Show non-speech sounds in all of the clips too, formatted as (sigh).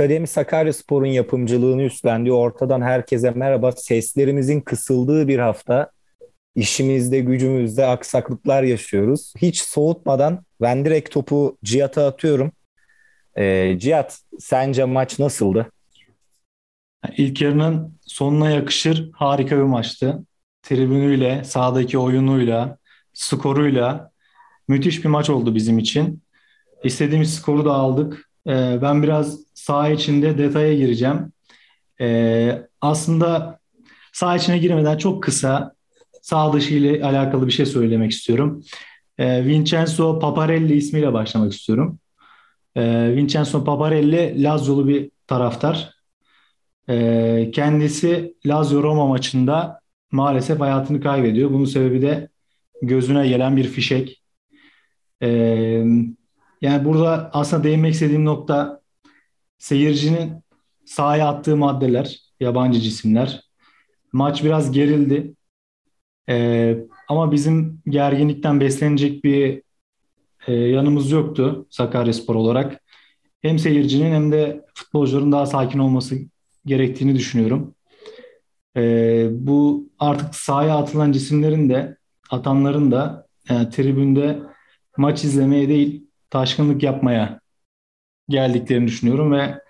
Akademi Sakaryaspor'un yapımcılığını üstlendiği ortadan herkese merhaba. Seslerimizin kısıldığı bir hafta. İşimizde, gücümüzde aksaklıklar yaşıyoruz. Hiç soğutmadan ben direkt topu Cihat'a atıyorum. Ee, Cihat, sence maç nasıldı? İlk yarının sonuna yakışır harika bir maçtı. Tribünüyle, sahadaki oyunuyla, skoruyla müthiş bir maç oldu bizim için. İstediğimiz skoru da aldık. Ee, ben biraz saha içinde detaya gireceğim. Ee, aslında saha içine girmeden çok kısa sağ dışı ile alakalı bir şey söylemek istiyorum. Ee, Vincenzo Paparelli ismiyle başlamak istiyorum. Vincenzo Paparelli Lazio'lu bir taraftar. kendisi Lazio Roma maçında maalesef hayatını kaybediyor. Bunun sebebi de gözüne gelen bir fişek. Yani burada aslında değinmek istediğim nokta seyircinin sahaya attığı maddeler, yabancı cisimler. Maç biraz gerildi. Ee, ama bizim gerginlikten beslenecek bir e, yanımız yoktu Sakaryaspor olarak. Hem seyircinin hem de futbolcuların daha sakin olması gerektiğini düşünüyorum. Ee, bu artık sahaya atılan cisimlerin de atanların da e, tribünde maç izlemeye değil taşkınlık yapmaya geldiklerini düşünüyorum ve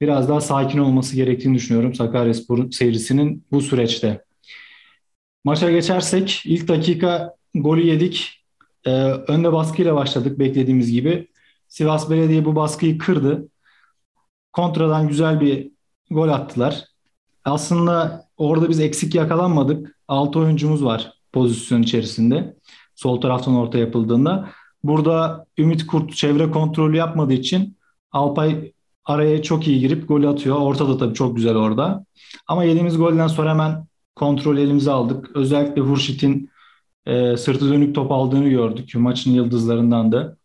biraz daha sakin olması gerektiğini düşünüyorum Sakaryaspor seyircisinin bu süreçte. Maça geçersek ilk dakika golü yedik. Ee, önde baskıyla başladık beklediğimiz gibi. Sivas Belediye bu baskıyı kırdı. Kontradan güzel bir gol attılar. Aslında orada biz eksik yakalanmadık. 6 oyuncumuz var pozisyon içerisinde. Sol taraftan orta yapıldığında. Burada Ümit Kurt çevre kontrolü yapmadığı için Alpay araya çok iyi girip golü atıyor. Ortada tabii çok güzel orada. Ama yediğimiz golden sonra hemen kontrol elimize aldık. Özellikle Hurşit'in e, sırtı dönük top aldığını gördük. Maçın yıldızlarından da.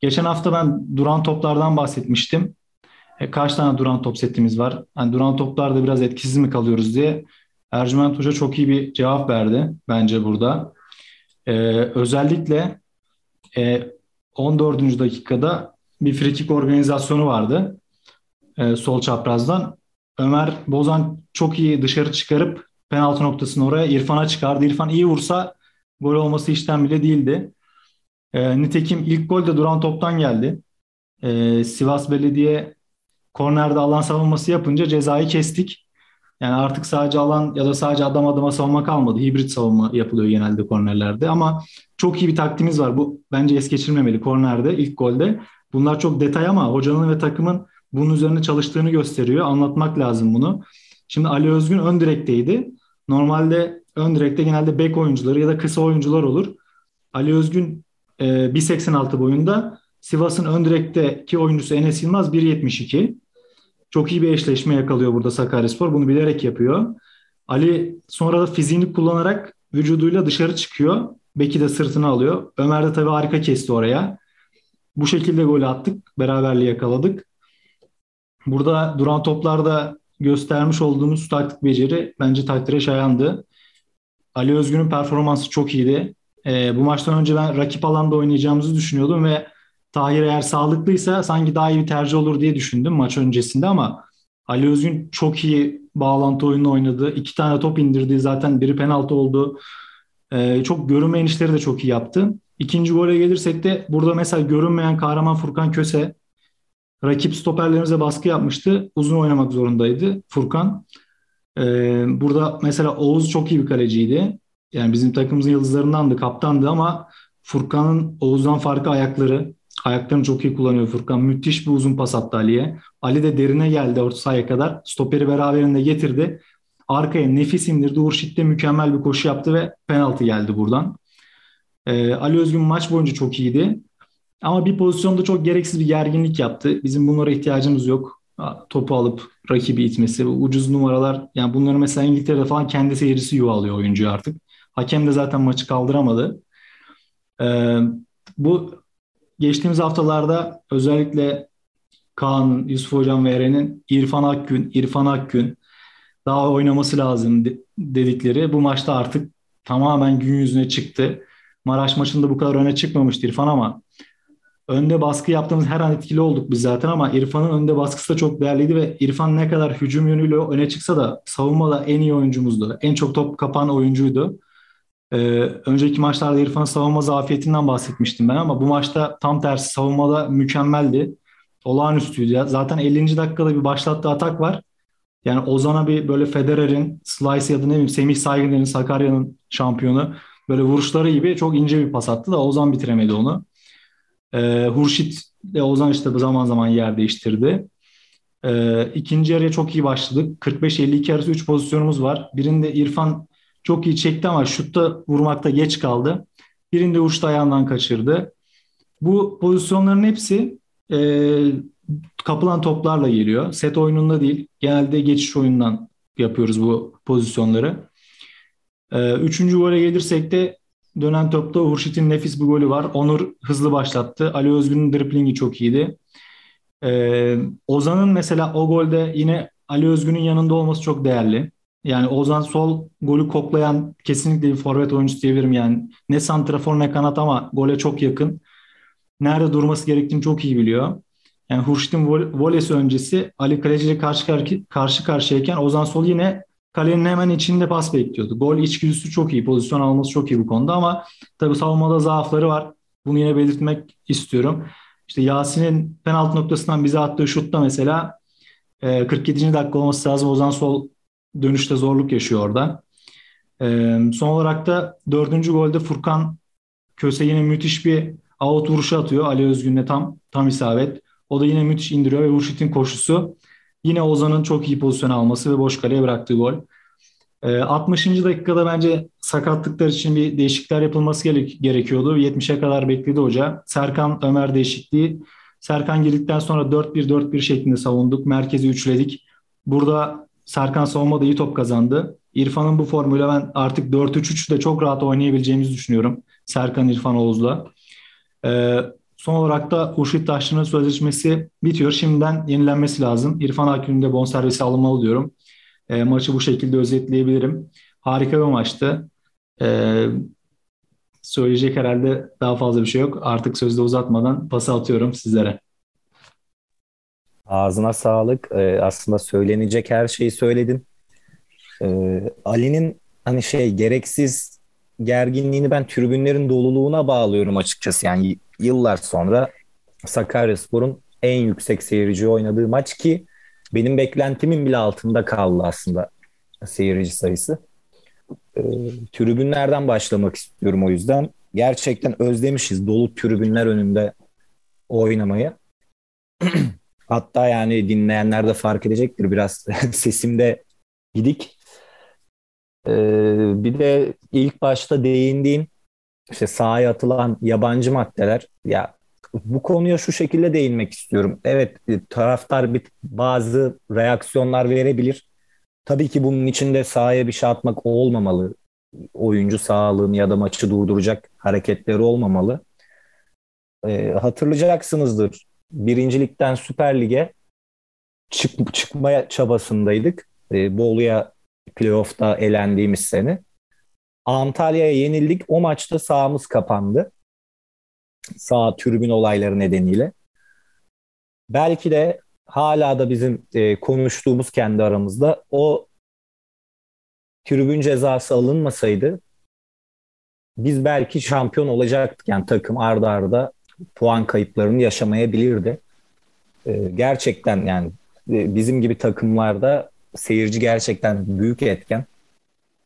Geçen hafta ben duran toplardan bahsetmiştim. E, kaç tane duran top setimiz var? Yani duran toplarda biraz etkisiz mi kalıyoruz diye Ercüment Hoca çok iyi bir cevap verdi bence burada. E, özellikle e, 14. dakikada bir frikik organizasyonu vardı e, sol çaprazdan. Ömer Bozan çok iyi dışarı çıkarıp penaltı noktasını oraya İrfan'a çıkardı. İrfan iyi vursa gol olması işten bile değildi. E, nitekim ilk gol de duran toptan geldi. E, Sivas Belediye kornerde alan savunması yapınca cezayı kestik. Yani artık sadece alan ya da sadece adam adıma savunma kalmadı. Hibrit savunma yapılıyor genelde kornerlerde ama çok iyi bir taktiğimiz var. Bu bence es geçirmemeli kornerde ilk golde. Bunlar çok detay ama hocanın ve takımın bunun üzerine çalıştığını gösteriyor. Anlatmak lazım bunu. Şimdi Ali Özgün ön direkteydi. Normalde ön direkte genelde bek oyuncuları ya da kısa oyuncular olur. Ali Özgün e, 1.86 boyunda. Sivas'ın ön direkteki oyuncusu Enes Yılmaz 1.72. Çok iyi bir eşleşme yakalıyor burada Sakaryaspor. Bunu bilerek yapıyor. Ali sonra da fiziğini kullanarak vücuduyla dışarı çıkıyor. Beki de sırtını alıyor. Ömer de tabii harika kesti oraya. Bu şekilde gol attık. Beraberliği yakaladık. Burada duran toplarda göstermiş olduğumuz taktik beceri bence takdire şayandı. Ali Özgün'ün performansı çok iyiydi. E, bu maçtan önce ben rakip alanda oynayacağımızı düşünüyordum ve Tahir eğer sağlıklıysa sanki daha iyi bir tercih olur diye düşündüm maç öncesinde ama Ali Özgün çok iyi bağlantı oyunu oynadı. İki tane top indirdi. Zaten biri penaltı oldu. Ee, çok görünmeyen işleri de çok iyi yaptı. İkinci gole gelirsek de burada mesela görünmeyen kahraman Furkan Köse rakip stoperlerimize baskı yapmıştı. Uzun oynamak zorundaydı Furkan. Ee, burada mesela Oğuz çok iyi bir kaleciydi. Yani bizim takımımızın yıldızlarındandı, kaptandı ama Furkan'ın Oğuz'dan farkı ayakları. Ayaklarını çok iyi kullanıyor Furkan. Müthiş bir uzun pas attı Ali'ye. Ali de derine geldi orta sahaya kadar. Stoperi beraberinde getirdi. Arkaya nefis indirdi. Urşit de mükemmel bir koşu yaptı ve penaltı geldi buradan. Ee, Ali Özgün maç boyunca çok iyiydi. Ama bir pozisyonda çok gereksiz bir gerginlik yaptı. Bizim bunlara ihtiyacımız yok. Topu alıp rakibi itmesi, ucuz numaralar. Yani bunları mesela İngiltere'de falan kendi seyircisi yuvalıyor oyuncuyu artık. Hakem de zaten maçı kaldıramadı. Ee, bu geçtiğimiz haftalarda özellikle Kaan, Yusuf Hocam ve Eren'in İrfan Akgün, İrfan Akgün daha oynaması lazım dedikleri bu maçta artık tamamen gün yüzüne çıktı. Maraş maçında bu kadar öne çıkmamıştı İrfan ama önde baskı yaptığımız her an etkili olduk biz zaten ama İrfan'ın önde baskısı da çok değerliydi ve İrfan ne kadar hücum yönüyle öne çıksa da savunmada en iyi oyuncumuzdu. En çok top kapan oyuncuydu. Ee, önceki maçlarda İrfan'ın savunma zafiyetinden bahsetmiştim ben ama bu maçta tam tersi savunmada mükemmeldi. Olağanüstüydü. Zaten 50. dakikada bir başlattığı atak var. Yani Ozan'a bir böyle Federer'in, Slice ya da ne bileyim Semih Saygıner'in, Sakarya'nın şampiyonu böyle vuruşları gibi çok ince bir pas attı da Ozan bitiremedi onu. Ee, Hurşit de Ozan işte zaman zaman yer değiştirdi. Ee, ikinci yarıya çok iyi başladık. 45-52 arası 3 pozisyonumuz var. Birinde İrfan çok iyi çekti ama şutta vurmakta geç kaldı. Birinde uçta ayağından kaçırdı. Bu pozisyonların hepsi e, kapılan toplarla geliyor. Set oyununda değil. Genelde geçiş oyundan yapıyoruz bu pozisyonları. E, üçüncü gole gelirsek de dönen topta Hurşit'in nefis bir golü var. Onur hızlı başlattı. Ali Özgün'ün driplingi çok iyiydi. E, Ozan'ın mesela o golde yine Ali Özgün'ün yanında olması çok değerli. Yani Ozan Sol golü koklayan kesinlikle bir forvet oyuncusu diyebilirim yani. Ne santrafor ne kanat ama gole çok yakın. Nerede durması gerektiğini çok iyi biliyor. Yani Hurşit'in volesi öncesi Ali Kaleci ile karşı, karşı karşıyayken Ozan Sol yine kalenin hemen içinde pas bekliyordu. Gol içgüdüsü çok iyi, pozisyon alması çok iyi bu konuda ama tabii savunmada zaafları var. Bunu yine belirtmek istiyorum. İşte Yasin'in penaltı noktasından bize attığı şutta mesela 47. E, dakika olması lazım. Ozan Sol dönüşte zorluk yaşıyor orada. E, son olarak da dördüncü golde Furkan Köse yine müthiş bir out vuruşu atıyor. Ali Özgün'le tam tam isabet. O da yine müthiş indiriyor ve Hurşit'in koşusu yine Ozan'ın çok iyi pozisyon alması ve boş kaleye bıraktığı gol. 60. Ee, dakikada bence sakatlıklar için bir değişiklikler yapılması gerekiyordu. 70'e kadar bekledi hoca. Serkan Ömer değişikliği. Serkan girdikten sonra 4-1-4-1 şeklinde savunduk. Merkezi üçledik. Burada Serkan savunmada iyi top kazandı. İrfan'ın bu formuyla ben artık 4-3-3'de çok rahat oynayabileceğimizi düşünüyorum. Serkan İrfan Oğuz'la. Ee, son olarak da Hurşit Taşçı'nın sözleşmesi bitiyor. Şimdiden yenilenmesi lazım. İrfan Akgün'ün de bonservisi alınmalı diyorum. E, maçı bu şekilde özetleyebilirim. Harika bir maçtı. E, söyleyecek herhalde daha fazla bir şey yok. Artık sözde uzatmadan pası atıyorum sizlere. Ağzına sağlık. Ee, aslında söylenecek her şeyi söyledin. Ee, Ali'nin hani şey gereksiz gerginliğini ben tribünlerin doluluğuna bağlıyorum açıkçası. Yani yıllar sonra Sakaryaspor'un en yüksek seyirci oynadığı maç ki benim beklentimin bile altında kaldı aslında seyirci sayısı. E, tribünlerden başlamak istiyorum o yüzden. Gerçekten özlemişiz dolu tribünler önünde oynamayı. (clears throat) Hatta yani dinleyenler de fark edecektir biraz (laughs) sesimde gidik. Ee, bir de ilk başta değindiğim işte sahaya atılan yabancı maddeler ya bu konuya şu şekilde değinmek istiyorum. Evet e, taraftar bir bazı reaksiyonlar verebilir. Tabii ki bunun içinde sahaya bir şey atmak olmamalı. Oyuncu sağlığını ya da maçı durduracak hareketleri olmamalı. E, hatırlayacaksınızdır. Birincilikten Süper Lig'e çık, çıkmaya çabasındaydık. E, Bolu'ya playoff'ta elendiğimiz sene. Antalya'ya yenildik. O maçta sahamız kapandı sağ tribün olayları nedeniyle. Belki de hala da bizim e, konuştuğumuz kendi aramızda o tribün cezası alınmasaydı biz belki şampiyon olacaktık. Yani takım arda arda puan kayıplarını yaşamayabilirdi. E, gerçekten yani e, bizim gibi takımlarda seyirci gerçekten büyük etken.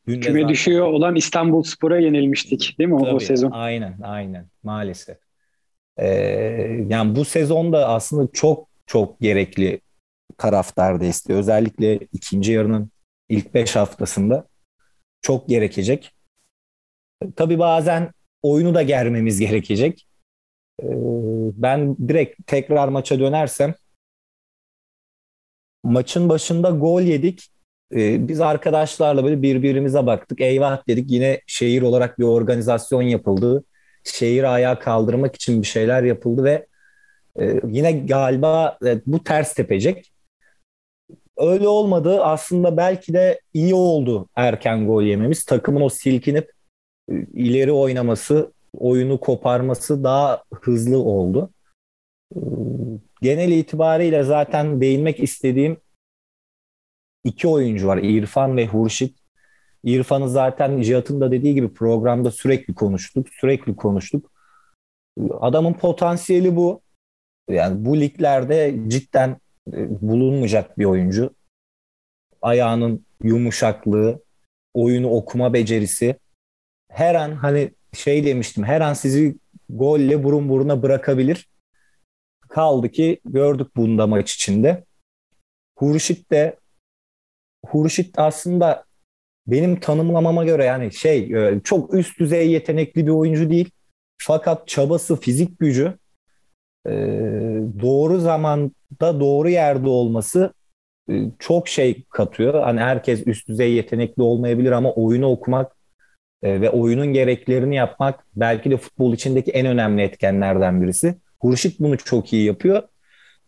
Dün Küme zaten... düşüyor olan İstanbul Spor'a yenilmiştik değil mi Tabii, o sezon? Aynen aynen maalesef. Ee, yani bu sezonda aslında çok çok gerekli taraftar desteği. Özellikle ikinci yarının ilk beş haftasında çok gerekecek. Tabii bazen oyunu da germemiz gerekecek. Ee, ben direkt tekrar maça dönersem maçın başında gol yedik. Ee, biz arkadaşlarla böyle birbirimize baktık. Eyvah dedik yine şehir olarak bir organizasyon yapıldı şehir ayağa kaldırmak için bir şeyler yapıldı ve e, yine galiba e, bu ters tepecek. Öyle olmadı. Aslında belki de iyi oldu erken gol yememiz. Takımın o silkinip e, ileri oynaması, oyunu koparması daha hızlı oldu. Genel itibariyle zaten değinmek istediğim iki oyuncu var. İrfan ve Hurşit. İrfan'ı zaten Cihat'ın da dediği gibi programda sürekli konuştuk. Sürekli konuştuk. Adamın potansiyeli bu. Yani bu liglerde cidden e, bulunmayacak bir oyuncu. Ayağının yumuşaklığı, oyunu okuma becerisi. Her an hani şey demiştim her an sizi golle burun buruna bırakabilir. Kaldı ki gördük bunda maç içinde. Hurşit de Hurşit aslında benim tanımlamama göre yani şey e, çok üst düzey yetenekli bir oyuncu değil. Fakat çabası, fizik gücü e, doğru zamanda doğru yerde olması e, çok şey katıyor. Hani herkes üst düzey yetenekli olmayabilir ama oyunu okumak ve oyunun gereklerini yapmak belki de futbol içindeki en önemli etkenlerden birisi. Hurşit bunu çok iyi yapıyor.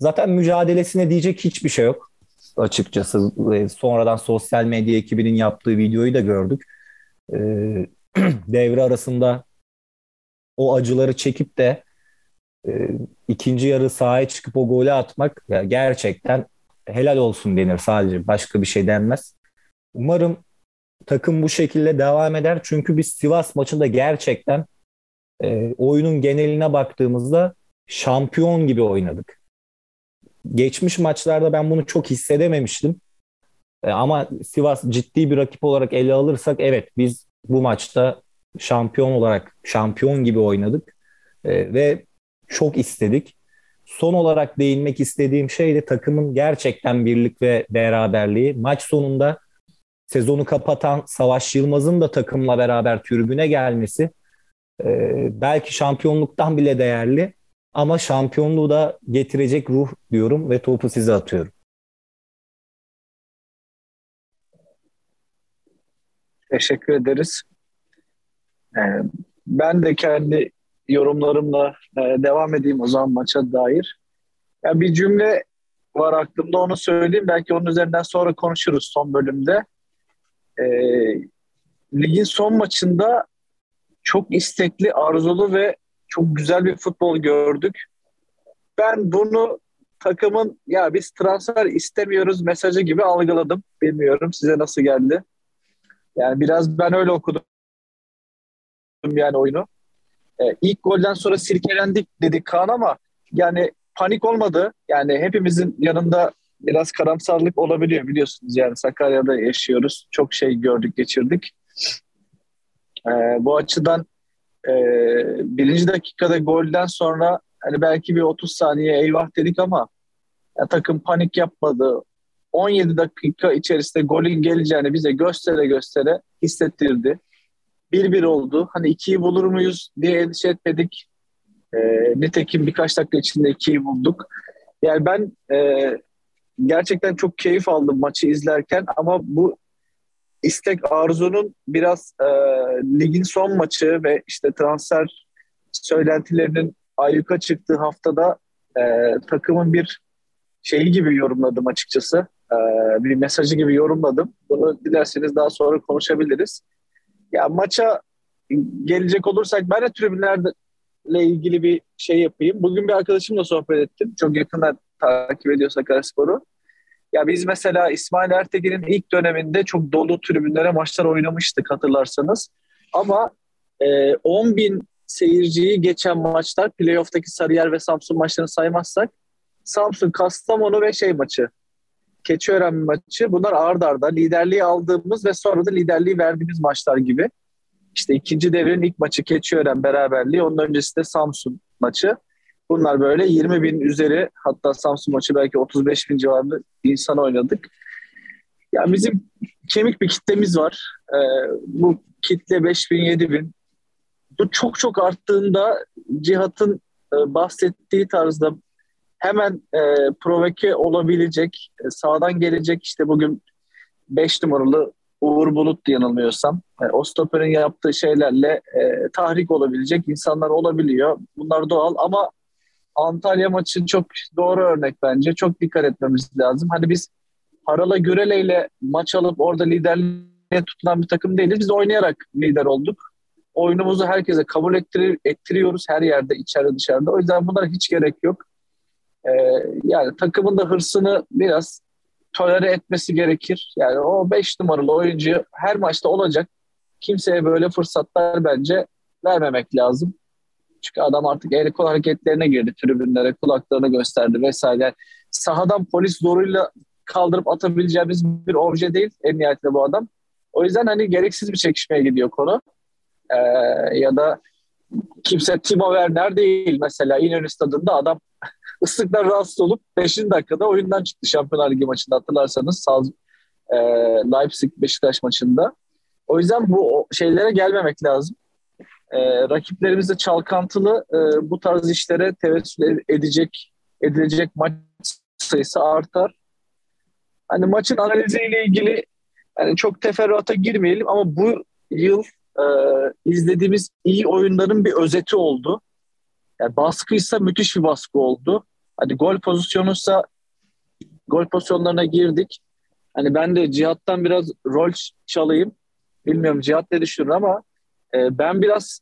Zaten mücadelesine diyecek hiçbir şey yok açıkçası. Sonradan sosyal medya ekibinin yaptığı videoyu da gördük. (clears throat) Devre arasında o acıları çekip de ikinci yarı sahaya çıkıp o golü atmak gerçekten helal olsun denir sadece. Başka bir şey denmez. Umarım takım bu şekilde devam eder. Çünkü biz Sivas maçında gerçekten e, oyunun geneline baktığımızda şampiyon gibi oynadık. Geçmiş maçlarda ben bunu çok hissedememiştim. E, ama Sivas ciddi bir rakip olarak ele alırsak evet biz bu maçta şampiyon olarak şampiyon gibi oynadık e, ve çok istedik. Son olarak değinmek istediğim şey de takımın gerçekten birlik ve beraberliği. Maç sonunda sezonu kapatan Savaş Yılmaz'ın da takımla beraber tribüne gelmesi e, belki şampiyonluktan bile değerli ama şampiyonluğu da getirecek ruh diyorum ve topu size atıyorum. Teşekkür ederiz. Ee, ben de kendi yorumlarımla e, devam edeyim o zaman maça dair. Yani bir cümle var aklımda onu söyleyeyim. Belki onun üzerinden sonra konuşuruz son bölümde. E, ligin son maçında çok istekli, arzulu ve çok güzel bir futbol gördük. Ben bunu takımın ya biz transfer istemiyoruz mesajı gibi algıladım. Bilmiyorum size nasıl geldi. Yani biraz ben öyle okudum yani oyunu. Ee, ilk golden sonra sirkelendik dedik Kaan ama yani panik olmadı. Yani hepimizin yanında biraz karamsarlık olabiliyor biliyorsunuz yani Sakarya'da yaşıyoruz. Çok şey gördük, geçirdik. Ee, bu açıdan e, birinci dakikada golden sonra hani belki bir 30 saniye eyvah dedik ama ya, takım panik yapmadı. 17 dakika içerisinde golün geleceğini bize göstere göstere hissettirdi. 1-1 oldu. Hani 2'yi bulur muyuz diye endişe etmedik. E, nitekim birkaç dakika içinde 2'yi bulduk. Yani ben e, gerçekten çok keyif aldım maçı izlerken ama bu istek Arzu'nun biraz e, ligin son maçı ve işte transfer söylentilerinin ayyuka çıktığı haftada e, takımın bir şeyi gibi yorumladım açıkçası. E, bir mesajı gibi yorumladım. Bunu dilerseniz daha sonra konuşabiliriz. Ya maça gelecek olursak ben de tribünlerle ilgili bir şey yapayım. Bugün bir arkadaşımla sohbet ettim. Çok yakından takip ediyor Sakaryaspor'u. Ya biz mesela İsmail Ertekin'in ilk döneminde çok dolu tribünlere maçlar oynamıştık hatırlarsanız. Ama e, 10 bin seyirciyi geçen maçlar playoff'taki Sarıyer ve Samsun maçlarını saymazsak Samsun, Kastamonu ve şey maçı Keçiören maçı bunlar ard arda liderliği aldığımız ve sonra da liderliği verdiğimiz maçlar gibi. İşte ikinci devrin ilk maçı Keçiören beraberliği onun öncesi de Samsun maçı. Bunlar böyle 20 bin üzeri hatta Samsun maçı belki 35 bin civarında insan oynadık. Yani bizim kemik bir kitlemiz var. Ee, bu kitle 5 bin 7 bin. Bu çok çok arttığında Cihat'ın e, bahsettiği tarzda hemen e, provoke olabilecek, e, sağdan gelecek işte bugün 5 numaralı Uğur Bulut yanılmıyorsam. E, o stoperin yaptığı şeylerle e, tahrik olabilecek insanlar olabiliyor. Bunlar doğal ama Antalya maçı çok doğru örnek bence. Çok dikkat etmemiz lazım. Hani biz Harala Gürele ile maç alıp orada liderliğe tutulan bir takım değiliz. Biz oynayarak lider olduk. Oyunumuzu herkese kabul ettir ettiriyoruz her yerde, içeride dışarıda. O yüzden bunlara hiç gerek yok. e, yani takımın da hırsını biraz tolere etmesi gerekir. Yani o 5 numaralı oyuncu her maçta olacak. Kimseye böyle fırsatlar bence vermemek lazım. Çünkü adam artık el kol hareketlerine girdi. Tribünlere kulaklarını gösterdi vesaire. Yani sahadan polis zoruyla kaldırıp atabileceğimiz bir obje değil en nihayetinde bu adam. O yüzden hani gereksiz bir çekişmeye gidiyor konu. Ee, ya da kimse Timo Werner değil mesela İnönü stadında adam (laughs) ıslıklar rahatsız olup 5. dakikada oyundan çıktı Şampiyonlar Ligi maçında hatırlarsanız Sal, e, Leipzig Beşiktaş maçında. O yüzden bu şeylere gelmemek lazım. E, rakiplerimiz de çalkantılı e, bu tarz işlere tevessül edecek edilecek maç sayısı artar. Hani maçın analiziyle ilgili yani çok teferruata girmeyelim ama bu yıl e, izlediğimiz iyi oyunların bir özeti oldu. Yani baskıysa müthiş bir baskı oldu. Hadi gol pozisyonuysa gol pozisyonlarına girdik. Hani ben de Cihat'tan biraz rol çalayım. Bilmiyorum Cihat ne düşünür ama e, ben biraz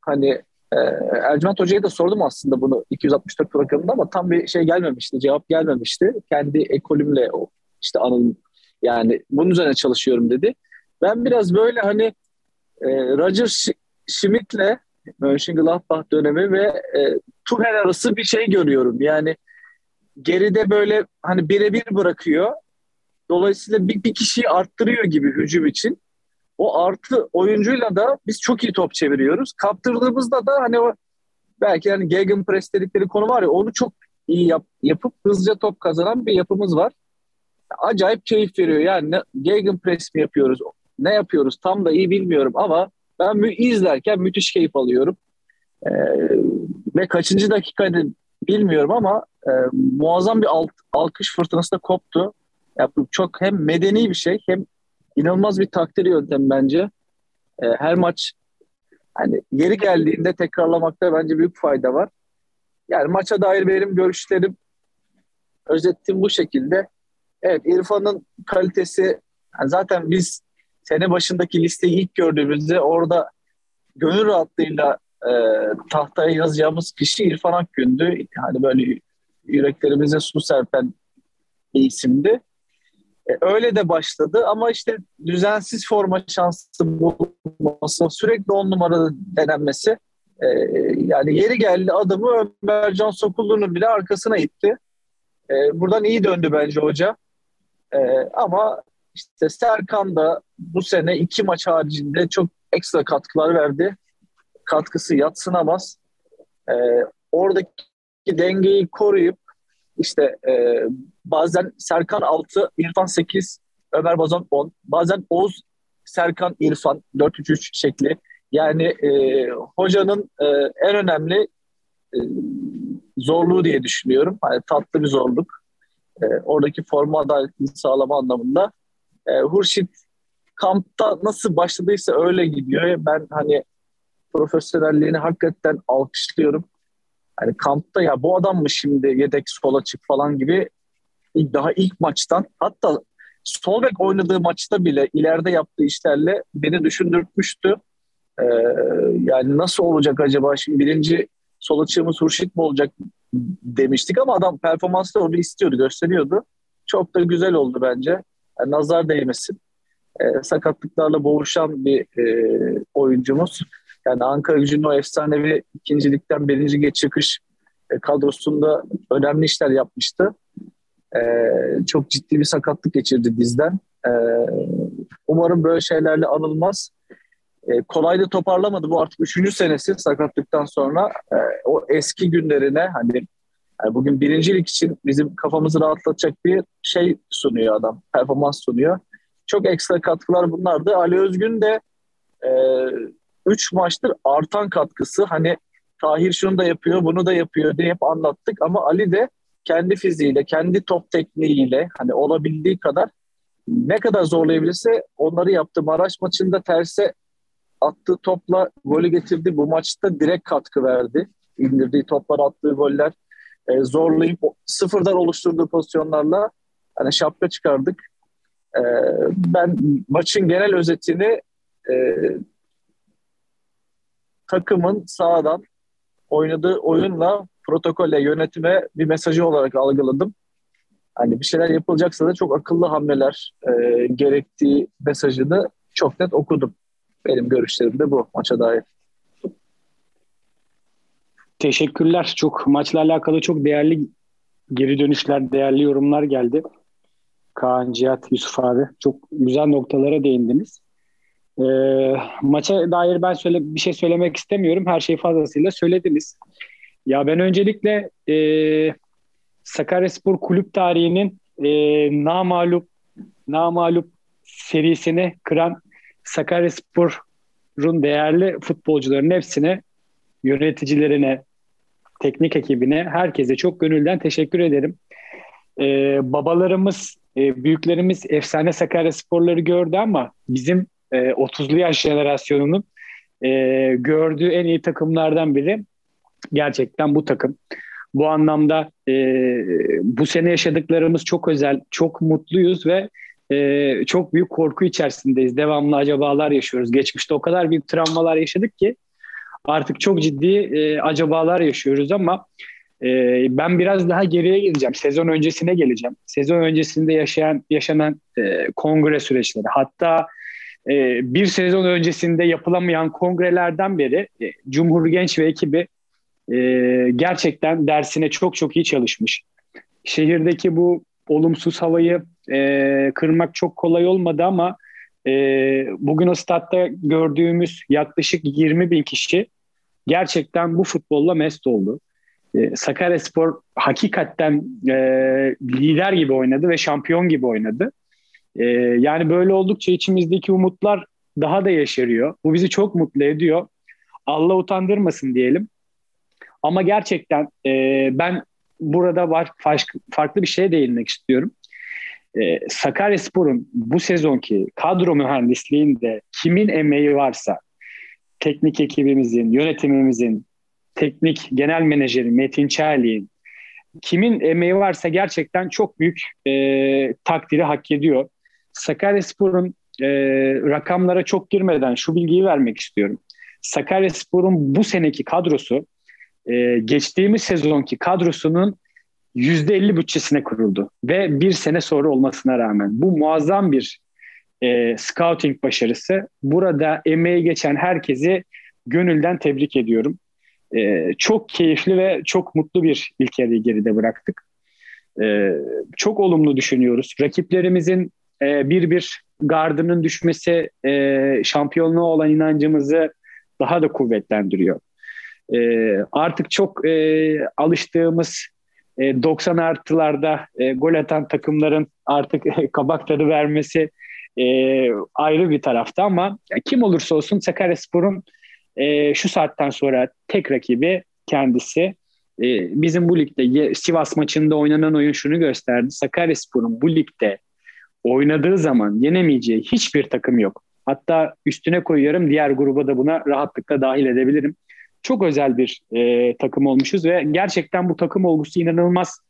hani e, Ercüment Hoca'ya da sordum aslında bunu 264 programında ama tam bir şey gelmemişti. Cevap gelmemişti. Kendi ekolümle o işte anılım yani bunun üzerine çalışıyorum dedi. Ben biraz böyle hani e, Roger Schmidt'le Mönchengladbach dönemi ve e, Tuchel arası bir şey görüyorum. Yani geride böyle hani birebir bırakıyor. Dolayısıyla bir, bir kişiyi arttırıyor gibi hücum için. O artı oyuncuyla da biz çok iyi top çeviriyoruz. Kaptırdığımızda da hani o belki hani gegenpress dedikleri konu var ya onu çok iyi yap, yapıp hızlıca top kazanan bir yapımız var. Acayip keyif veriyor. Yani ne, gegenpress mi yapıyoruz? Ne yapıyoruz? Tam da iyi bilmiyorum ama ben mü izlerken müthiş keyif alıyorum. Ee, ve kaçıncı dakikaydı bilmiyorum ama e, muazzam bir alt, alkış fırtınası da koptu. Bu çok hem medeni bir şey hem inanılmaz bir takdir yöntem bence. E, her maç hani yeri geldiğinde tekrarlamakta bence büyük fayda var. Yani maça dair benim görüşlerim özettim bu şekilde. Evet İrfan'ın kalitesi yani zaten biz sene başındaki listeyi ilk gördüğümüzde orada gönül rahatlığıyla e, tahtaya yazacağımız kişi İrfan Akgün'dü. Hani böyle yüreklerimize su serpen bir isimdi. E, öyle de başladı ama işte düzensiz forma şansı bulması, sürekli on numara denenmesi e, yani yeri geldi adamı Ömercan Sokullu'nun bile arkasına itti. E, buradan iyi döndü bence hoca. E, ama işte Serkan da bu sene iki maç haricinde çok ekstra katkılar verdi. Katkısı yatsınamaz. E, oradaki dengeyi koruyup işte e, bazen Serkan 6, İrfan 8, Ömer Bazan 10. Bazen Oğuz, Serkan, İrfan 4-3-3 şekli. Yani e, hocanın e, en önemli e, zorluğu diye düşünüyorum. Hani tatlı bir zorluk. E, oradaki forma adaletini sağlama anlamında. E, Hurşit kampta nasıl başladıysa öyle gidiyor. Ben hani profesyonelliğini hakikaten alkışlıyorum. Hani kampta ya bu adam mı şimdi yedek sola çık falan gibi daha ilk maçtan hatta sol bek oynadığı maçta bile ileride yaptığı işlerle beni düşündürtmüştü. Ee, yani nasıl olacak acaba şimdi birinci sol açığımız Hurşit mi olacak demiştik ama adam performansla onu istiyordu, gösteriyordu. Çok da güzel oldu bence. Yani nazar değmesin. Ee, sakatlıklarla boğuşan bir e, oyuncumuz. Yani Ankara gücünün o efsanevi ikincilikten birinci çıkış e, kadrosunda önemli işler yapmıştı. E, çok ciddi bir sakatlık geçirdi dizden. E, umarım böyle şeylerle anılmaz. E, kolay da toparlamadı. Bu artık üçüncü senesi sakatlıktan sonra. E, o eski günlerine hani bugün birincilik için bizim kafamızı rahatlatacak bir şey sunuyor adam. Performans sunuyor. Çok ekstra katkılar bunlardı. Ali Özgün de e, 3 maçtır artan katkısı. Hani Tahir şunu da yapıyor, bunu da yapıyor diye hep anlattık ama Ali de kendi fiziğiyle, kendi top tekniğiyle hani olabildiği kadar ne kadar zorlayabilirse onları yaptı. Maraş maçında terse attığı topla golü getirdi. Bu maçta direkt katkı verdi. İndirdiği toplar, attığı goller e, zorlayıp sıfırdan oluşturduğu pozisyonlarla hani şapka çıkardık. E, ben maçın genel özetini e, takımın sağdan oynadığı oyunla protokolle, yönetime bir mesajı olarak algıladım. Hani bir şeyler yapılacaksa da çok akıllı hamleler e, gerektiği mesajını çok net okudum. Benim görüşlerim de bu maça dair. Teşekkürler. Çok maçla alakalı çok değerli geri dönüşler, değerli yorumlar geldi. Kaan, Cihat, Yusuf abi. Çok güzel noktalara değindiniz. Ee, maça dair ben söyle bir şey söylemek istemiyorum. Her şeyi fazlasıyla söylediniz. Ya ben öncelikle e, Sakaryaspor kulüp tarihinin e, namalup namalup serisini kıran Sakaryaspor'un değerli futbolcuların hepsine, yöneticilerine, teknik ekibine, herkese çok gönülden teşekkür ederim. Ee, babalarımız, e, büyüklerimiz efsane Sakaryasporları gördü ama bizim e, 30'lu yaş jenerasyonunun e, gördüğü en iyi takımlardan biri gerçekten bu takım. Bu anlamda e, bu sene yaşadıklarımız çok özel, çok mutluyuz ve e, çok büyük korku içerisindeyiz. Devamlı acabalar yaşıyoruz. Geçmişte o kadar büyük travmalar yaşadık ki artık çok ciddi e, acabalar yaşıyoruz ama e, ben biraz daha geriye gideceğim. Sezon öncesine geleceğim. Sezon öncesinde yaşayan yaşanan e, kongre süreçleri hatta e, bir sezon öncesinde yapılamayan kongrelerden beri e, Cumhur Genç ve ekibi e, gerçekten dersine çok çok iyi çalışmış. Şehirdeki bu olumsuz havayı e, kırmak çok kolay olmadı ama e, bugün o statta gördüğümüz yaklaşık 20 bin kişi gerçekten bu futbolla mest oldu. E, Sakaryaspor hakikaten e, lider gibi oynadı ve şampiyon gibi oynadı. E, yani böyle oldukça içimizdeki umutlar daha da yeşeriyor. Bu bizi çok mutlu ediyor. Allah utandırmasın diyelim. Ama gerçekten e, ben burada var farklı bir şeye değinmek istiyorum. E, Sakaryaspor'un bu sezonki kadro mühendisliğinde kimin emeği varsa teknik ekibimizin, yönetimimizin, teknik genel menajeri Metin Çerli'nin kimin emeği varsa gerçekten çok büyük e, takdiri hak ediyor. Sakaryaspor'un e, rakamlara çok girmeden şu bilgiyi vermek istiyorum. Sakaryaspor'un bu seneki kadrosu e, geçtiğimiz sezonki kadrosunun %50 bütçesine kuruldu. Ve bir sene sonra olmasına rağmen bu muazzam bir e, scouting başarısı. Burada emeği geçen herkesi gönülden tebrik ediyorum. E, çok keyifli ve çok mutlu bir ilk yarıyı geride bıraktık. E, çok olumlu düşünüyoruz. Rakiplerimizin e, bir bir gardının düşmesi e, şampiyonluğa olan inancımızı daha da kuvvetlendiriyor. E, artık çok e, alıştığımız e, 90 artılarda e, gol atan takımların artık (laughs) kabak tadı vermesi e, ayrı bir tarafta ama kim olursa olsun Sakaryaspor'un e, şu saatten sonra tek rakibi kendisi. E, bizim bu ligde Sivas maçında oynanan oyun şunu gösterdi. Sakaryaspor'un bu ligde oynadığı zaman yenemeyeceği hiçbir takım yok. Hatta üstüne koyuyorum diğer gruba da buna rahatlıkla dahil edebilirim çok özel bir e, takım olmuşuz ve gerçekten bu takım olgusu inanılmaz.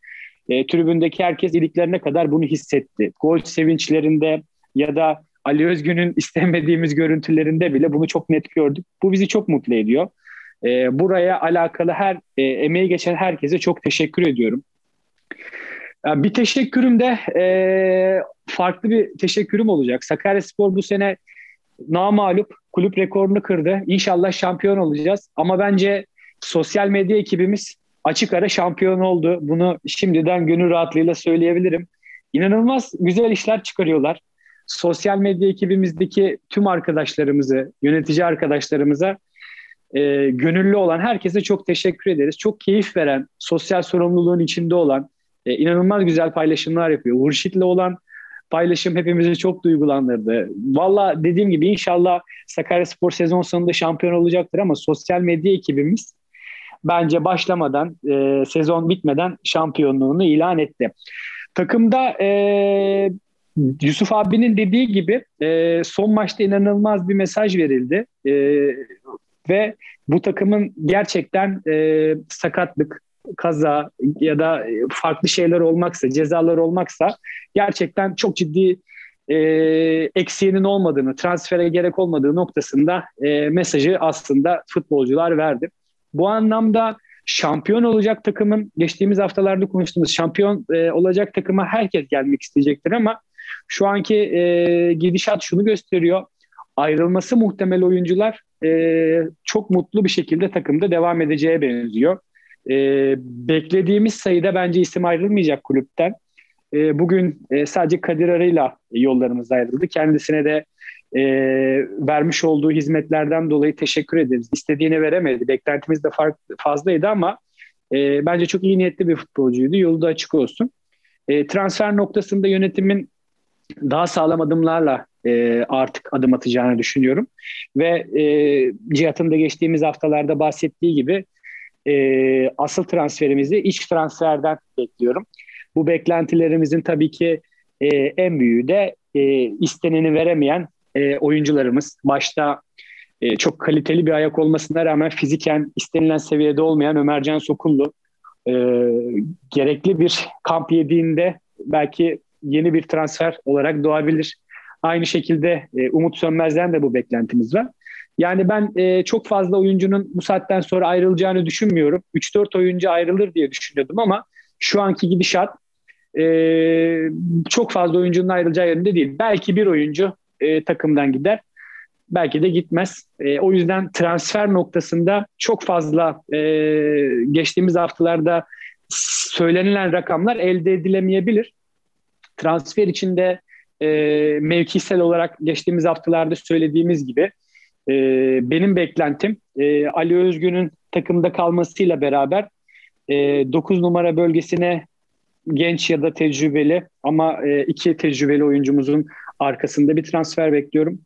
E, tribündeki herkes iliklerine kadar bunu hissetti. Gol sevinçlerinde ya da Ali Özgün'ün (laughs) istemediğimiz görüntülerinde bile bunu çok net gördük. Bu bizi çok mutlu ediyor. E, buraya alakalı her e, emeği geçen herkese çok teşekkür ediyorum. E, bir teşekkürüm de e, farklı bir teşekkürüm olacak. Sakaryaspor bu sene namalup kulüp rekorunu kırdı. İnşallah şampiyon olacağız. Ama bence sosyal medya ekibimiz açık ara şampiyon oldu. Bunu şimdiden gönül rahatlığıyla söyleyebilirim. İnanılmaz güzel işler çıkarıyorlar. Sosyal medya ekibimizdeki tüm arkadaşlarımızı, yönetici arkadaşlarımıza e, gönüllü olan herkese çok teşekkür ederiz. Çok keyif veren, sosyal sorumluluğun içinde olan, e, inanılmaz güzel paylaşımlar yapıyor. Hurşit'le olan paylaşım hepimizi çok duygulandırdı. Valla dediğim gibi inşallah Sakaryaspor sezon sonunda şampiyon olacaktır ama sosyal medya ekibimiz bence başlamadan, e, sezon bitmeden şampiyonluğunu ilan etti. Takımda e, Yusuf abinin dediği gibi e, son maçta inanılmaz bir mesaj verildi. E, ve bu takımın gerçekten e, sakatlık, kaza ya da farklı şeyler olmaksa, cezalar olmaksa gerçekten çok ciddi e, eksiğinin olmadığını, transfere gerek olmadığı noktasında e, mesajı aslında futbolcular verdi. Bu anlamda şampiyon olacak takımın geçtiğimiz haftalarda konuştuğumuz şampiyon e, olacak takıma herkes gelmek isteyecektir ama şu anki e, gidişat şunu gösteriyor. Ayrılması muhtemel oyuncular e, çok mutlu bir şekilde takımda devam edeceğe benziyor. E, beklediğimiz sayıda bence isim ayrılmayacak kulüpten. E, bugün e, sadece Kadir Arı'yla yollarımız ayrıldı. Kendisine de e, vermiş olduğu hizmetlerden dolayı teşekkür ederiz. İstediğini veremedi. Beklentimiz de fark, fazlaydı ama e, bence çok iyi niyetli bir futbolcuydu. Yolu da açık olsun. E, transfer noktasında yönetimin daha sağlam adımlarla e, artık adım atacağını düşünüyorum. Ve e, Cihat'ın da geçtiğimiz haftalarda bahsettiği gibi e, asıl transferimizi iç transferden bekliyorum. Bu beklentilerimizin tabii ki e, en büyüğü de e, isteneni veremeyen e, oyuncularımız. Başta e, çok kaliteli bir ayak olmasına rağmen fiziken istenilen seviyede olmayan Ömercan Sokullu e, gerekli bir kamp yediğinde belki yeni bir transfer olarak doğabilir. Aynı şekilde e, Umut Sönmez'den de bu beklentimiz var. Yani ben e, çok fazla oyuncunun bu saatten sonra ayrılacağını düşünmüyorum. 3-4 oyuncu ayrılır diye düşünüyordum ama şu anki gidişat e, çok fazla oyuncunun ayrılacağı yönünde değil. Belki bir oyuncu e, takımdan gider. Belki de gitmez. E, o yüzden transfer noktasında çok fazla e, geçtiğimiz haftalarda söylenilen rakamlar elde edilemeyebilir. Transfer içinde e, mevkisel olarak geçtiğimiz haftalarda söylediğimiz gibi e, benim beklentim e, Ali Özgün'ün takımda kalmasıyla beraber e, 9 numara bölgesine genç ya da tecrübeli ama e, iki tecrübeli oyuncumuzun arkasında bir transfer bekliyorum.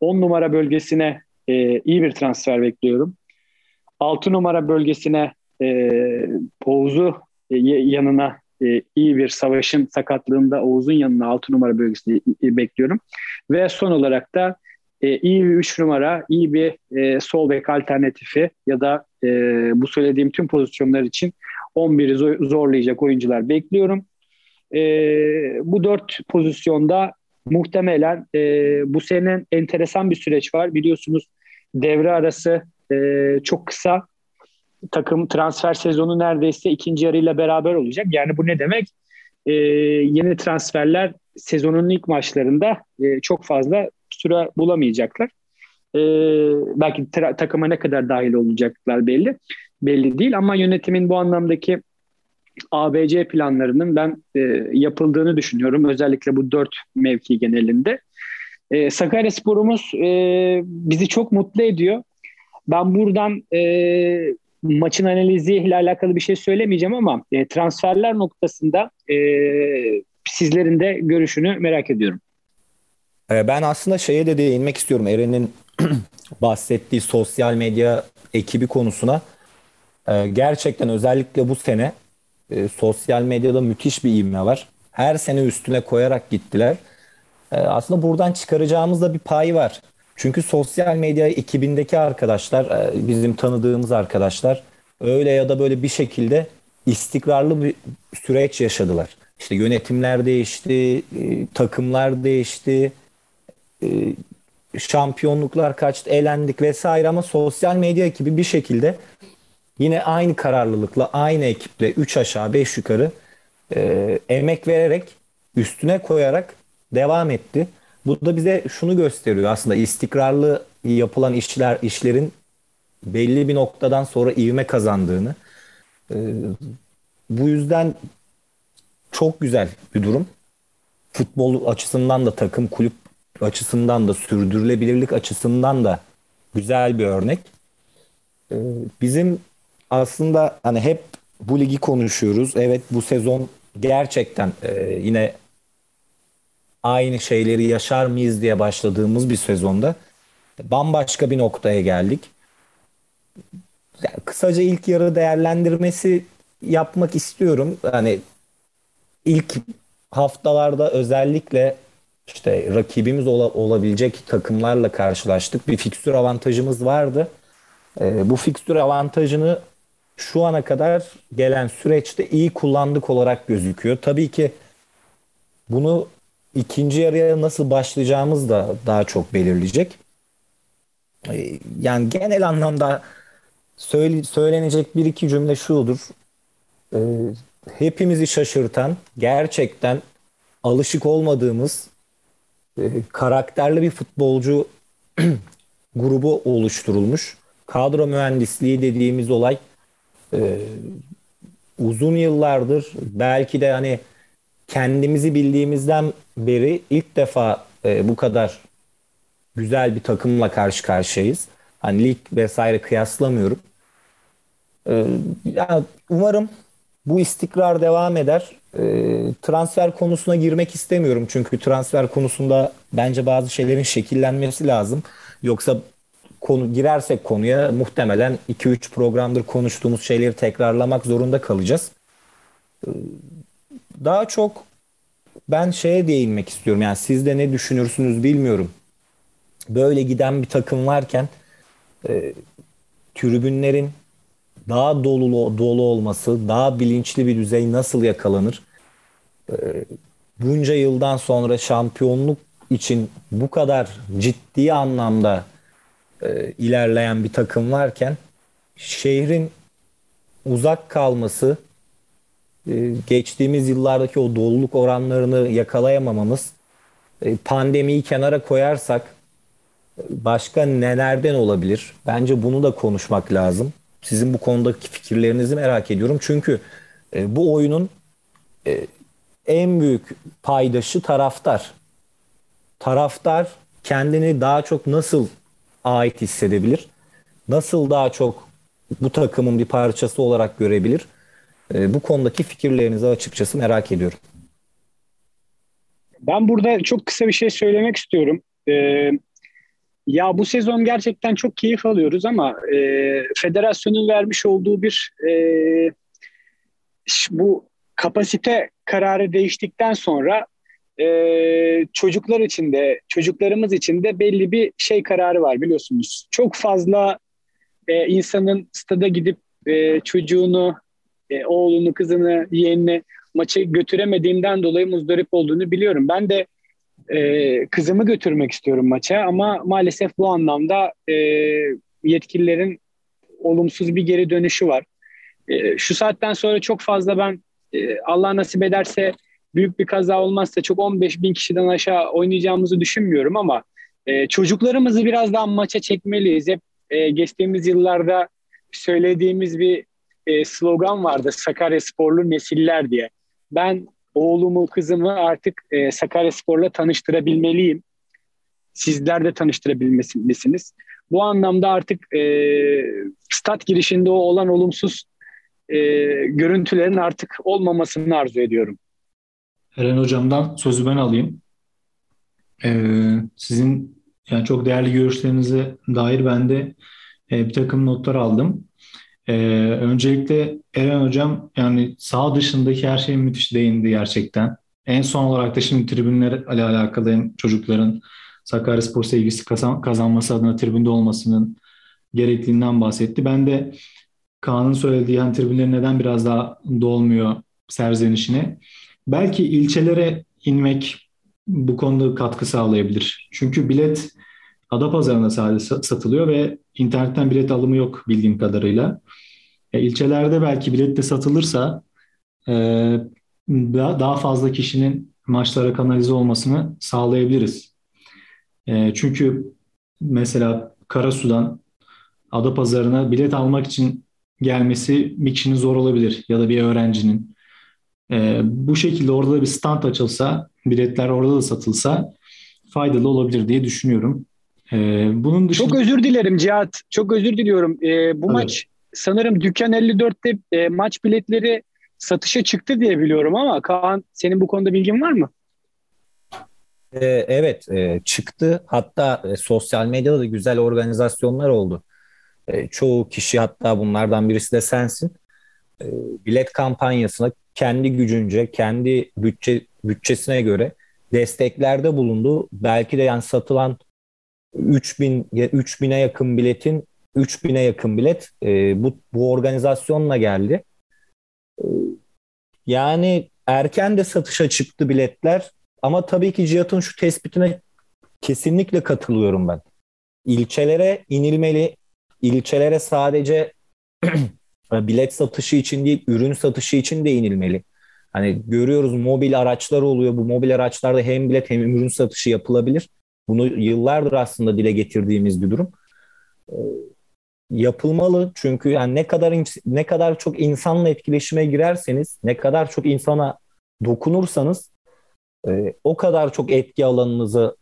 10 numara bölgesine e, iyi bir transfer bekliyorum. 6 numara bölgesine e, Oğuz'u e, yanına e, iyi bir savaşın sakatlığında Oğuz'un yanına 6 numara bölgesini bekliyorum. Ve son olarak da e, iyi bir 3 numara, iyi bir e, sol bek alternatifi ya da e, bu söylediğim tüm pozisyonlar için 11'i zorlayacak oyuncular bekliyorum. E, bu dört pozisyonda muhtemelen e, bu senenin enteresan bir süreç var. Biliyorsunuz devre arası e, çok kısa takım transfer sezonu neredeyse ikinci yarıyla beraber olacak. Yani bu ne demek? E, yeni transferler sezonun ilk maçlarında e, çok fazla süre bulamayacaklar. E, belki tra- takıma ne kadar dahil olacaklar belli belli değil ama yönetimin bu anlamdaki ABC planlarının ben e, yapıldığını düşünüyorum. Özellikle bu dört mevki genelinde. E, Sakarya sporumuz e, bizi çok mutlu ediyor. Ben buradan e, maçın analiziyle alakalı bir şey söylemeyeceğim ama e, transferler noktasında e, sizlerin de görüşünü merak ediyorum. E, ben aslında şeye de değinmek istiyorum. Eren'in (clears throat) bahsettiği sosyal medya ekibi konusuna. E, gerçekten özellikle bu sene e, sosyal medyada müthiş bir ivme var. Her sene üstüne koyarak gittiler. E, aslında buradan çıkaracağımız da bir pay var. Çünkü sosyal medya ekibindeki arkadaşlar, e, bizim tanıdığımız arkadaşlar öyle ya da böyle bir şekilde istikrarlı bir süreç yaşadılar. İşte yönetimler değişti, e, takımlar değişti, şampiyonluklar kaçtı, elendik vesaire ama sosyal medya ekibi bir şekilde yine aynı kararlılıkla, aynı ekiple 3 aşağı 5 yukarı e, emek vererek, üstüne koyarak devam etti. Bu da bize şunu gösteriyor aslında istikrarlı yapılan işler işlerin belli bir noktadan sonra ivme kazandığını. E, bu yüzden çok güzel bir durum. Futbol açısından da takım kulüp açısından da sürdürülebilirlik açısından da güzel bir örnek. E, bizim aslında hani hep bu ligi konuşuyoruz. Evet bu sezon gerçekten e, yine aynı şeyleri yaşar mıyız diye başladığımız bir sezonda bambaşka bir noktaya geldik. Yani kısaca ilk yarı değerlendirmesi yapmak istiyorum. Hani ilk haftalarda özellikle işte rakibimiz ola, olabilecek takımlarla karşılaştık. Bir fikstür avantajımız vardı. E, bu fikstür avantajını şu ana kadar gelen süreçte iyi kullandık olarak gözüküyor. Tabii ki bunu ikinci yarıya nasıl başlayacağımız da daha çok belirleyecek. Ee, yani genel anlamda söyle, söylenecek bir iki cümle şudur. Ee, hepimizi şaşırtan, gerçekten alışık olmadığımız e, karakterli bir futbolcu (clears throat) grubu oluşturulmuş. Kadro mühendisliği dediğimiz olay e, uzun yıllardır belki de hani kendimizi bildiğimizden beri ilk defa e, bu kadar güzel bir takımla karşı karşıyayız. Hani lig vesaire kıyaslamıyorum. E, ya umarım bu istikrar devam eder. E, transfer konusuna girmek istemiyorum çünkü transfer konusunda bence bazı şeylerin şekillenmesi lazım. Yoksa konu girersek konuya muhtemelen 2-3 programdır konuştuğumuz şeyleri tekrarlamak zorunda kalacağız. Ee, daha çok ben şeye değinmek istiyorum. Yani siz de ne düşünürsünüz bilmiyorum. Böyle giden bir takım varken e, tribünlerin daha dolu dolu olması, daha bilinçli bir düzey nasıl yakalanır? E, bunca yıldan sonra şampiyonluk için bu kadar ciddi anlamda e, ilerleyen bir takım varken şehrin uzak kalması e, geçtiğimiz yıllardaki o doluluk oranlarını yakalayamamamız e, pandemiyi kenara koyarsak başka nelerden olabilir? Bence bunu da konuşmak lazım. Sizin bu konudaki fikirlerinizi merak ediyorum. Çünkü e, bu oyunun e, en büyük paydaşı taraftar. Taraftar kendini daha çok nasıl ait hissedebilir? Nasıl daha çok bu takımın bir parçası olarak görebilir? E, bu konudaki fikirlerinizi açıkçası merak ediyorum. Ben burada çok kısa bir şey söylemek istiyorum. Ee, ya bu sezon gerçekten çok keyif alıyoruz ama e, federasyonun vermiş olduğu bir e, bu kapasite kararı değiştikten sonra e, çocuklar için de çocuklarımız için de belli bir şey kararı var biliyorsunuz. Çok fazla e, insanın stada gidip e, çocuğunu, e, oğlunu, kızını, yeğenini maça götüremediğimden dolayı muzdarip olduğunu biliyorum. Ben de e, kızımı götürmek istiyorum maça ama maalesef bu anlamda e, yetkililerin olumsuz bir geri dönüşü var. E, şu saatten sonra çok fazla ben e, Allah nasip ederse büyük bir kaza olmazsa çok 15 bin kişiden aşağı oynayacağımızı düşünmüyorum ama e, çocuklarımızı biraz daha maça çekmeliyiz. Hep e, geçtiğimiz yıllarda söylediğimiz bir e, slogan vardı Sakarya Sporlu Nesiller diye. Ben oğlumu, kızımı artık e, Sakarya tanıştırabilmeliyim. Sizler de tanıştırabilmelisiniz. Bu anlamda artık e, stat girişinde o olan olumsuz e, görüntülerin artık olmamasını arzu ediyorum. Eren Hocam'dan sözü ben alayım. Ee, sizin yani çok değerli görüşlerinize dair ben de e, bir takım notlar aldım. Ee, öncelikle Eren Hocam yani sağ dışındaki her şey müthiş değindi gerçekten. En son olarak da şimdi tribünlerle alakalı çocukların Sakaryaspor sevgisi kazan, kazanması adına tribünde olmasının gerekliliğinden bahsetti. Ben de Kaan'ın söylediği yani tribünlerin neden biraz daha dolmuyor serzenişine. Belki ilçelere inmek bu konuda katkı sağlayabilir. Çünkü bilet Adapazarı'nda sadece satılıyor ve internetten bilet alımı yok bildiğim kadarıyla. E, ilçelerde belki bilet de satılırsa e, daha fazla kişinin maçlara kanalize olmasını sağlayabiliriz. E, çünkü mesela Karasu'dan Adapazarı'na bilet almak için gelmesi bir kişinin zor olabilir ya da bir öğrencinin. E, bu şekilde orada da bir stand açılsa, biletler orada da satılsa faydalı olabilir diye düşünüyorum. E, bunun dışında... Çok özür dilerim Cihat. Çok özür diliyorum. E, bu Tabii. maç sanırım Dükkan 54'te e, maç biletleri satışa çıktı diye biliyorum ama Kaan senin bu konuda bilgin var mı? Ee, evet e, çıktı. Hatta e, sosyal medyada da güzel organizasyonlar oldu. E, çoğu kişi hatta bunlardan birisi de sensin. E, bilet kampanyasına kendi gücünce, kendi bütçe bütçesine göre desteklerde bulundu. Belki de yani satılan 3000 3000'e yakın biletin 3000'e yakın bilet e, bu bu organizasyonla geldi. E, yani erken de satışa çıktı biletler ama tabii ki Cihat'ın şu tespitine kesinlikle katılıyorum ben. İlçelere inilmeli. İlçelere sadece (clears throat) bilet satışı için değil, ürün satışı için değinilmeli. Hani görüyoruz mobil araçlar oluyor. Bu mobil araçlarda hem bilet hem ürün satışı yapılabilir. Bunu yıllardır aslında dile getirdiğimiz bir durum. Ee, yapılmalı çünkü yani ne kadar ne kadar çok insanla etkileşime girerseniz, ne kadar çok insana dokunursanız e, o kadar çok etki alanınızı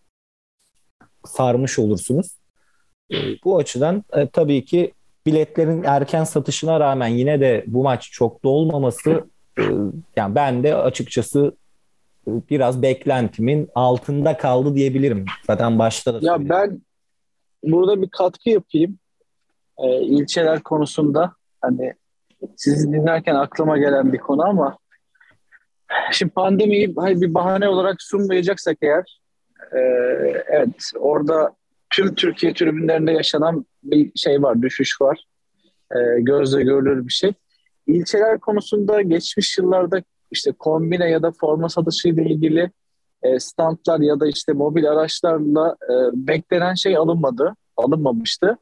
sarmış olursunuz. E, bu açıdan e, tabii ki biletlerin erken satışına rağmen yine de bu maç çok da olmaması e, yani ben de açıkçası biraz beklentimin altında kaldı diyebilirim. Zaten başta da Ya ben burada bir katkı yapayım. Ee, ilçeler konusunda hani sizi dinlerken aklıma gelen bir konu ama şimdi pandemiyi hani bir bahane olarak sunmayacaksak eğer e, evet orada tüm Türkiye tribünlerinde yaşanan bir şey var, düşüş var. E, gözle görülür bir şey. İlçeler konusunda geçmiş yıllarda işte kombine ya da forma satışı ile ilgili e, standlar ya da işte mobil araçlarla e, beklenen şey alınmadı, alınmamıştı.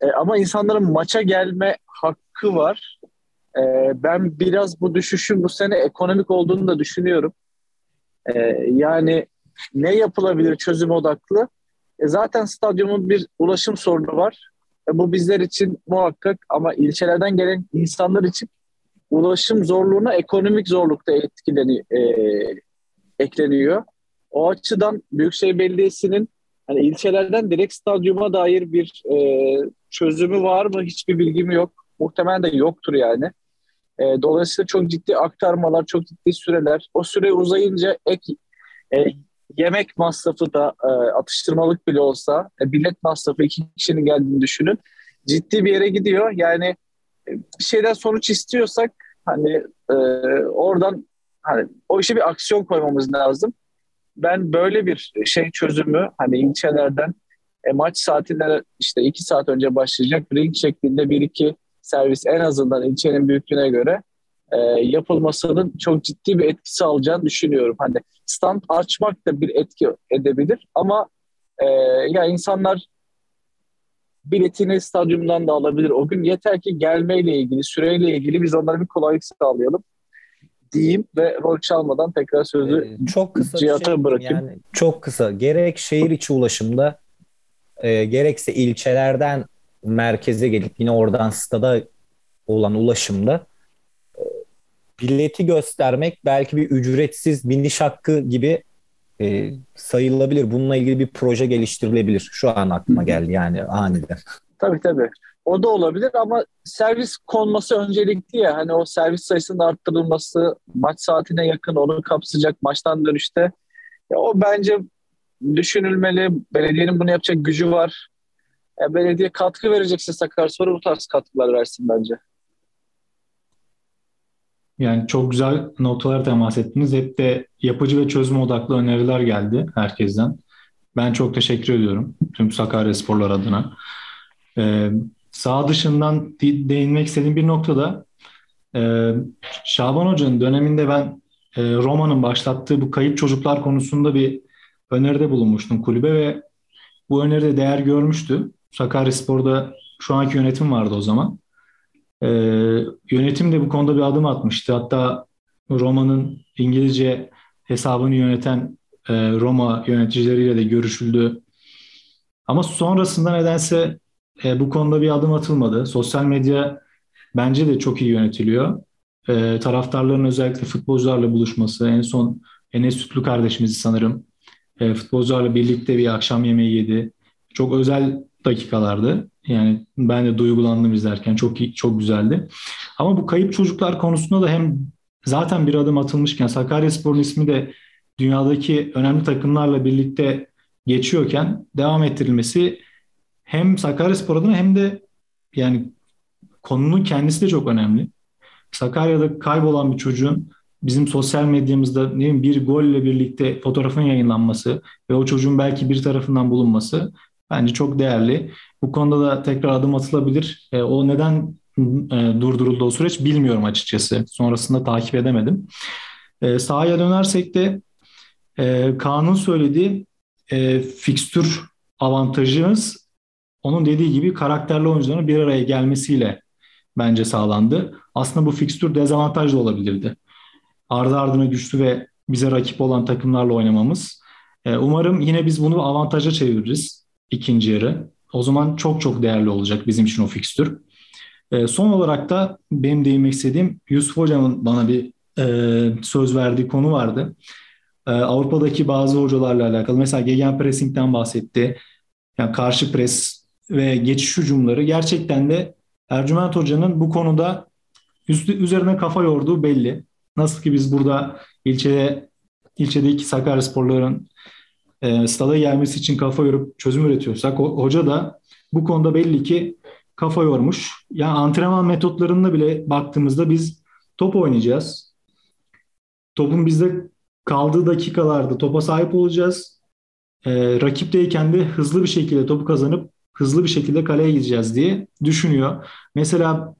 E, ama insanların maça gelme hakkı var. E, ben biraz bu düşüşün bu sene ekonomik olduğunu da düşünüyorum. E, yani ne yapılabilir çözüm odaklı? E, zaten stadyumun bir ulaşım sorunu var. E, bu bizler için muhakkak ama ilçelerden gelen insanlar için ulaşım zorluğuna ekonomik zorluk da etkileni, e, ekleniyor. O açıdan Büyükşehir Belediyesi'nin hani ilçelerden direkt stadyuma dair bir e, çözümü var mı hiçbir bilgim yok. Muhtemelen de yoktur yani. E, dolayısıyla çok ciddi aktarmalar, çok ciddi süreler. O süre uzayınca ek e, yemek masrafı da e, atıştırmalık bile olsa e, bilet masrafı iki kişinin geldiğini düşünün. Ciddi bir yere gidiyor. Yani bir şeyden sonuç istiyorsak hani e, oradan hani o işe bir aksiyon koymamız lazım. Ben böyle bir şey çözümü hani ilçelerden e, maç saatinde işte iki saat önce başlayacak ring şeklinde bir iki servis en azından ilçenin büyüklüğüne göre e, yapılmasının çok ciddi bir etkisi alacağını düşünüyorum. Hani stand açmak da bir etki edebilir ama e, ya insanlar biletini stadyumdan da alabilir o gün. Yeter ki gelmeyle ilgili, süreyle ilgili biz onlara bir kolaylık sağlayalım diyeyim ve rol çalmadan tekrar sözü ee, çok kısa Cihat'a şey, bırakayım. Yani çok kısa. Gerek şehir içi ulaşımda e, gerekse ilçelerden merkeze gelip yine oradan stada olan ulaşımda bileti göstermek belki bir ücretsiz biniş hakkı gibi e, sayılabilir. Bununla ilgili bir proje geliştirilebilir. Şu an aklıma geldi yani aniden. Tabii tabii. O da olabilir ama servis konması öncelikli ya. Hani o servis sayısının arttırılması, maç saatine yakın onu kapsayacak maçtan dönüşte. Ya o bence düşünülmeli. Belediyenin bunu yapacak gücü var. Ya belediye katkı verecekse Sakaryaspor bu tarz katkılar versin bence. Yani çok güzel noktalara temas ettiniz. Hep de yapıcı ve çözüm odaklı öneriler geldi herkesten. Ben çok teşekkür ediyorum tüm Sakarya Sporlar adına. Ee, sağ dışından değinmek istediğim bir noktada e, Şaban Hoca'nın döneminde ben e, Roma'nın başlattığı bu kayıp çocuklar konusunda bir öneride bulunmuştum kulübe ve bu öneride değer görmüştü. Sakarya Spor'da şu anki yönetim vardı o zaman. E, yönetim de bu konuda bir adım atmıştı. Hatta Roma'nın İngilizce hesabını yöneten e, Roma yöneticileriyle de görüşüldü. Ama sonrasında nedense e, bu konuda bir adım atılmadı. Sosyal medya bence de çok iyi yönetiliyor. E, taraftarların özellikle futbolcularla buluşması, en son Enes Sütlü kardeşimizi sanırım e, futbolcularla birlikte bir akşam yemeği yedi. Çok özel dakikalardı. Yani ben de duygulandım izlerken. Çok iyi, çok güzeldi. Ama bu kayıp çocuklar konusunda da hem zaten bir adım atılmışken Sakaryaspor'un ismi de dünyadaki önemli takımlarla birlikte geçiyorken devam ettirilmesi hem Sakaryaspor adına hem de yani konunun kendisi de çok önemli. Sakarya'da kaybolan bir çocuğun bizim sosyal medyamızda ne bileyim, bir golle birlikte fotoğrafın yayınlanması ve o çocuğun belki bir tarafından bulunması bence çok değerli. Bu konuda da tekrar adım atılabilir. E, o neden e, durduruldu o süreç bilmiyorum açıkçası. Sonrasında takip edemedim. E, sahaya dönersek de e, Kaan'ın söylediği e, fikstür avantajımız onun dediği gibi karakterli oyuncuların bir araya gelmesiyle bence sağlandı. Aslında bu fikstür dezavantaj da olabilirdi. Ardı ardına güçlü ve bize rakip olan takımlarla oynamamız. E, umarım yine biz bunu avantaja çeviririz ikinci yarı. O zaman çok çok değerli olacak bizim için o fikstür. E, son olarak da benim değinmek istediğim Yusuf Hocam'ın bana bir e, söz verdiği konu vardı. E, Avrupa'daki bazı hocalarla alakalı. Mesela gegenpressing'den bahsetti. Yani karşı pres ve geçiş hücumları gerçekten de Ercüment Hoca'nın bu konuda üzerine kafa yorduğu belli. Nasıl ki biz burada ilçede ilçedeki Sakaryasporların e, stada gelmesi için kafa yorup çözüm üretiyorsak hoca da bu konuda belli ki kafa yormuş. Yani antrenman metotlarında bile baktığımızda biz top oynayacağız. Topun bizde kaldığı dakikalarda topa sahip olacağız. E, rakipteyken de hızlı bir şekilde topu kazanıp hızlı bir şekilde kaleye gideceğiz diye düşünüyor. Mesela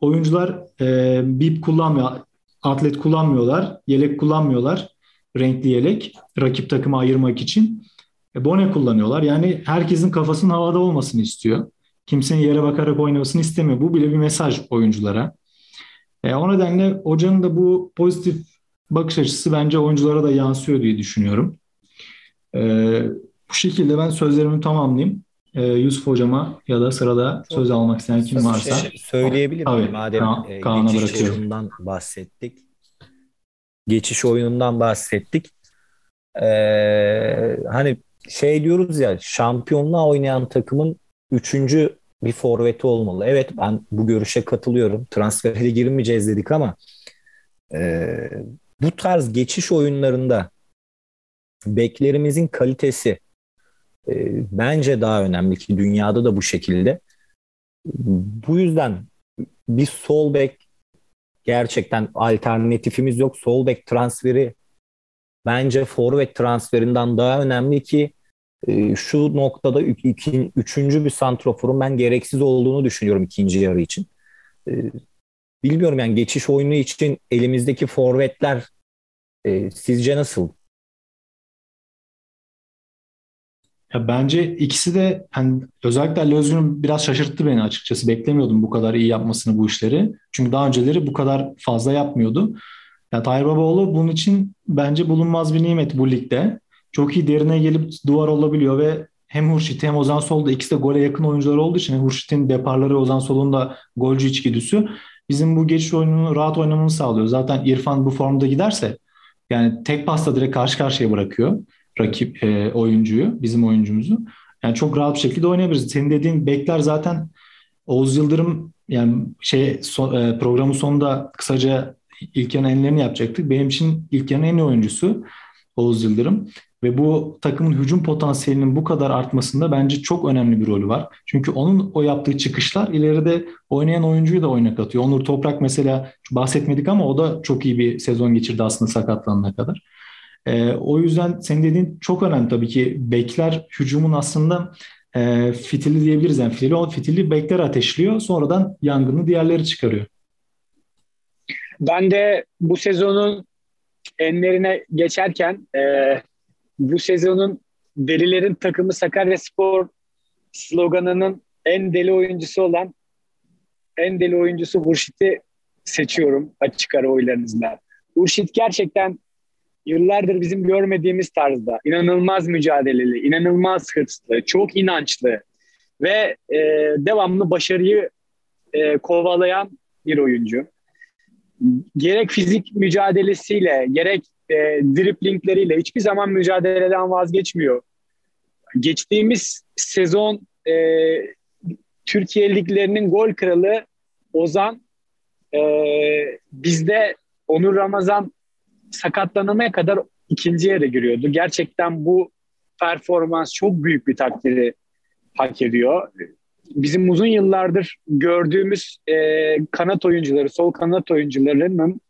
oyuncular e, bip kullanmıyor, atlet kullanmıyorlar, yelek kullanmıyorlar, renkli yelek rakip takımı ayırmak için. E, bone kullanıyorlar. Yani herkesin kafasının havada olmasını istiyor. Kimsenin yere bakarak oynamasını istemiyor. Bu bile bir mesaj oyunculara. E, o nedenle hocanın da bu pozitif bakış açısı bence oyunculara da yansıyor diye düşünüyorum. E, bu şekilde ben sözlerimi tamamlayayım. E, Yusuf hocama ya da sırada Çok söz almak isteyen kim varsa. Şey söyleyebilir miyim? Madem Ka- e, geçiş bırakıyorum. bahsettik. Geçiş oyunundan bahsettik. Ee, hani şey diyoruz ya şampiyonluğa oynayan takımın üçüncü bir forveti olmalı. Evet ben bu görüşe katılıyorum. Transfere girmeyeceğiz dedik ama e, bu tarz geçiş oyunlarında beklerimizin kalitesi e, bence daha önemli ki dünyada da bu şekilde. Bu yüzden bir sol bek gerçekten alternatifimiz yok. Sol bek transferi bence forvet transferinden daha önemli ki e, şu noktada iki, üçüncü bir santroforun ben gereksiz olduğunu düşünüyorum ikinci yarı için. E, bilmiyorum yani geçiş oyunu için elimizdeki forvetler e, sizce nasıl? Ya bence ikisi de hani özellikle Ali Özgür'ün biraz şaşırttı beni açıkçası. Beklemiyordum bu kadar iyi yapmasını bu işleri. Çünkü daha önceleri bu kadar fazla yapmıyordu. Ya Tayyip Babaoğlu bunun için bence bulunmaz bir nimet bu ligde. Çok iyi derine gelip duvar olabiliyor ve hem Hurşit hem Ozan Sol da ikisi de gole yakın oyuncular olduğu için Hurşit'in deparları Ozan Sol'un da golcü içgüdüsü bizim bu geçiş oyununu rahat oynamamızı sağlıyor. Zaten İrfan bu formda giderse yani tek pasta direkt karşı karşıya bırakıyor rakip e, oyuncuyu, bizim oyuncumuzu. Yani çok rahat bir şekilde oynayabiliriz. Senin dediğin bekler zaten Oğuz Yıldırım yani şey so, e, programın sonunda kısaca ilk yarı enlerini yapacaktık. Benim için ilk yarının en iyi oyuncusu Oğuz Yıldırım. Ve bu takımın hücum potansiyelinin bu kadar artmasında bence çok önemli bir rolü var. Çünkü onun o yaptığı çıkışlar ileride oynayan oyuncuyu da oyuna katıyor. Onur Toprak mesela bahsetmedik ama o da çok iyi bir sezon geçirdi aslında sakatlanana kadar. E, o yüzden senin dediğin çok önemli tabii ki. Bekler hücumun aslında e, fitili diyebiliriz. Yani fitili, o fitili bekler ateşliyor. Sonradan yangını diğerleri çıkarıyor. Ben de bu sezonun enlerine geçerken e, bu sezonun delilerin takımı Sakaryaspor sloganının en deli oyuncusu olan en deli oyuncusu Hurşit'i seçiyorum açık ara oylarınızla. Hurşit gerçekten yıllardır bizim görmediğimiz tarzda inanılmaz mücadeleli, inanılmaz hırslı, çok inançlı ve e, devamlı başarıyı e, kovalayan bir oyuncu. Gerek fizik mücadelesiyle, gerek e, driplingleriyle hiçbir zaman mücadeleden vazgeçmiyor. Geçtiğimiz sezon e, Türkiye liglerinin gol kralı Ozan e, bizde Onur Ramazan sakatlanamaya kadar ikinci yere giriyordu. Gerçekten bu performans çok büyük bir takdiri hak ediyor. Bizim uzun yıllardır gördüğümüz e, kanat oyuncuları, sol kanat oyuncularının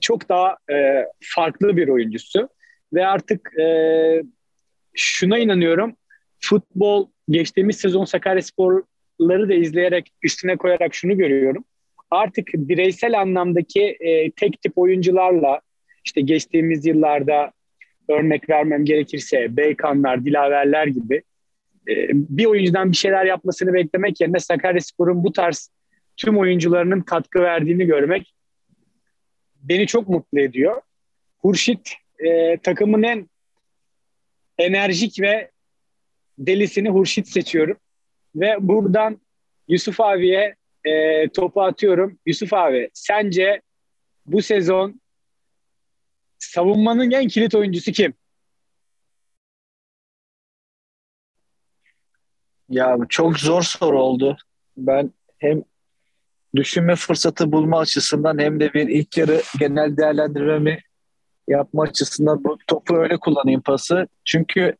çok daha e, farklı bir oyuncusu. Ve artık e, şuna inanıyorum, futbol geçtiğimiz sezon Sakaryasporları da izleyerek üstüne koyarak şunu görüyorum. Artık bireysel anlamdaki e, tek tip oyuncularla işte geçtiğimiz yıllarda örnek vermem gerekirse Beykanlar, Dilaverler gibi e, bir oyuncudan bir şeyler yapmasını beklemek yerine Sakaryaspor'un bu tarz tüm oyuncularının katkı verdiğini görmek beni çok mutlu ediyor. Hurşit e, takımın en enerjik ve delisini Hurşit seçiyorum. Ve buradan Yusuf abiye e, topu atıyorum. Yusuf abi sence bu sezon savunmanın en kilit oyuncusu kim? Ya çok zor soru oldu. Ben hem düşünme fırsatı bulma açısından hem de bir ilk yarı genel değerlendirmemi yapma açısından bu topu öyle kullanayım pası. Çünkü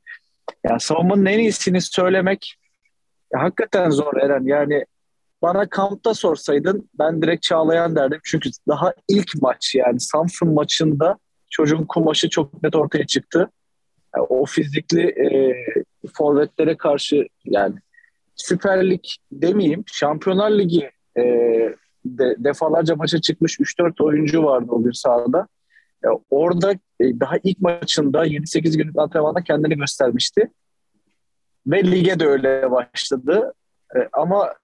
yani savunmanın en iyisini söylemek ya hakikaten zor Eren. Yani bana kampta sorsaydın ben direkt Çağlayan derdim. Çünkü daha ilk maç yani Samsun maçında çocuğun kumaşı çok net ortaya çıktı. Yani o fizikli e, forvetlere karşı yani Süper Lig demeyeyim Şampiyonlar Ligi e, de, defalarca maça çıkmış 3-4 oyuncu vardı o gün sahada. E, orada e, daha ilk maçında 7-8 günlük antrenmanda kendini göstermişti. Ve lige de öyle başladı. E, ama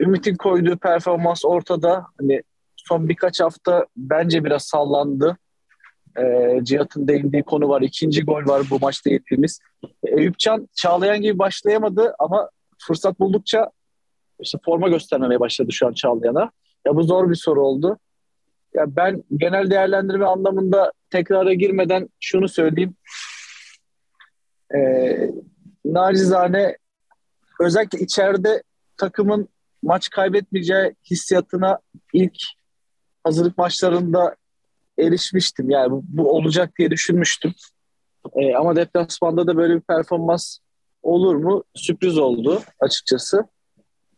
Ümit'in koyduğu performans ortada. Hani son birkaç hafta bence biraz sallandı. E, Cihat'ın değindiği konu var. İkinci gol var bu maçta yediğimiz. E, Eyüpcan Çağlayan gibi başlayamadı ama fırsat buldukça işte forma göstermemeye başladı şu an Çağlayan'a. Ya bu zor bir soru oldu. Ya ben genel değerlendirme anlamında tekrara girmeden şunu söyleyeyim. Ee, nacizane özellikle içeride takımın maç kaybetmeyeceği hissiyatına ilk hazırlık maçlarında erişmiştim. Yani bu, bu olacak diye düşünmüştüm. Ee, ama deplasmanda da böyle bir performans olur mu? Sürpriz oldu açıkçası.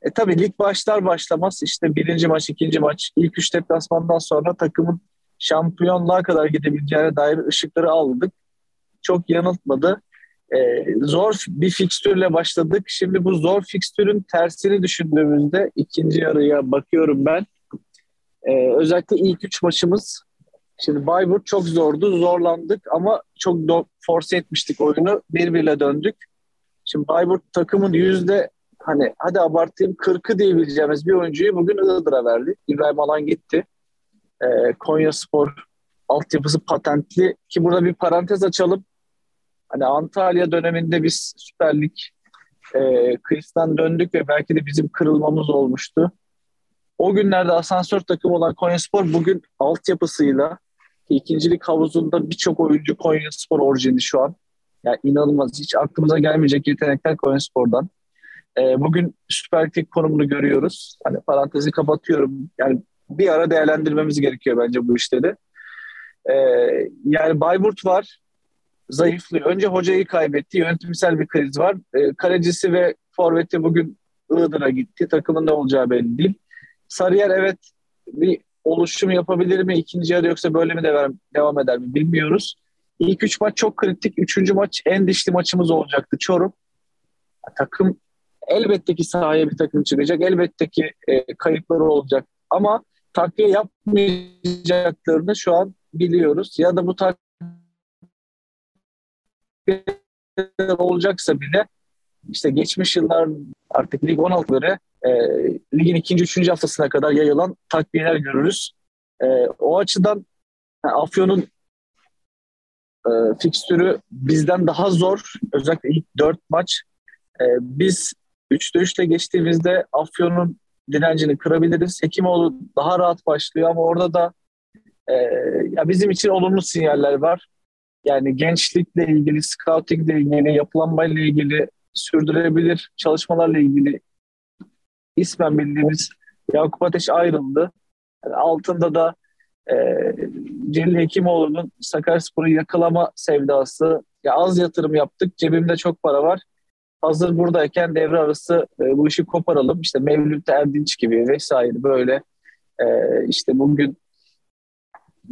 E tabii lig başlar başlamaz işte birinci maç, ikinci maç, ilk üç deplasmandan sonra takımın şampiyonluğa kadar gidebileceğine dair ışıkları aldık. Çok yanıltmadı. E, zor bir fikstürle başladık. Şimdi bu zor fikstürün tersini düşündüğümüzde ikinci yarıya bakıyorum ben. E, özellikle ilk üç maçımız Şimdi Bayburt çok zordu, zorlandık ama çok do- force etmiştik oyunu. Birbirle döndük. Şimdi Bayburt takımın yüzde hani hadi abartayım 40'ı diyebileceğimiz bir oyuncuyu bugün Iğdır'a verdi. İbrahim Alan gitti. Ee, Konya Spor altyapısı patentli ki burada bir parantez açalım. Hani Antalya döneminde biz Süper Lig e, kıyısından döndük ve belki de bizim kırılmamız olmuştu. O günlerde asansör takımı olan Konya Spor bugün altyapısıyla ikincilik havuzunda birçok oyuncu Konya Spor orijini şu an. Yani inanılmaz. Hiç aklımıza gelmeyecek yetenekler Konya Spor'dan. E, bugün Süper Lig konumunu görüyoruz. Hani parantezi kapatıyorum. Yani bir ara değerlendirmemiz gerekiyor bence bu işleri. E, yani Bayburt var. Zayıflıyor. Önce hocayı kaybetti. Yönetimsel bir kriz var. E, kalecisi ve forveti bugün Iğdır'a gitti. Takımın ne olacağı belli değil. Sarıyer evet bir oluşum yapabilir mi ikinci yarı yoksa böyle mi devam, devam eder mi bilmiyoruz. İlk üç maç çok kritik. Üçüncü maç en dişli maçımız olacaktı Çorum. Takım elbette ki sahaya bir takım çıkacak. Elbette ki e, kayıpları olacak. Ama takviye yapmayacaklarını şu an biliyoruz. Ya da bu takviye olacaksa bile işte geçmiş yıllar artık Lig 16'ları e, ligin ikinci, üçüncü haftasına kadar yayılan takviyeler görürüz. E, o açıdan yani Afyon'un e, fikstürü bizden daha zor. Özellikle ilk dört maç. E, biz 3'te 3'te geçtiğimizde Afyon'un direncini kırabiliriz. Hekimoğlu daha rahat başlıyor ama orada da e, ya bizim için olumlu sinyaller var. Yani gençlikle ilgili, scoutingle ilgili, yapılanmayla ilgili, sürdürebilir çalışmalarla ilgili ismen bildiğimiz Yakup Ateş ayrıldı. Altında da e, Celil Hekimoğlu'nun Sakaryaspor'u yakalama sevdası. Ya az yatırım yaptık, cebimde çok para var. Hazır buradayken devre arası e, bu işi koparalım. İşte Mevlüt Erdinç gibi vesaire böyle e, işte bugün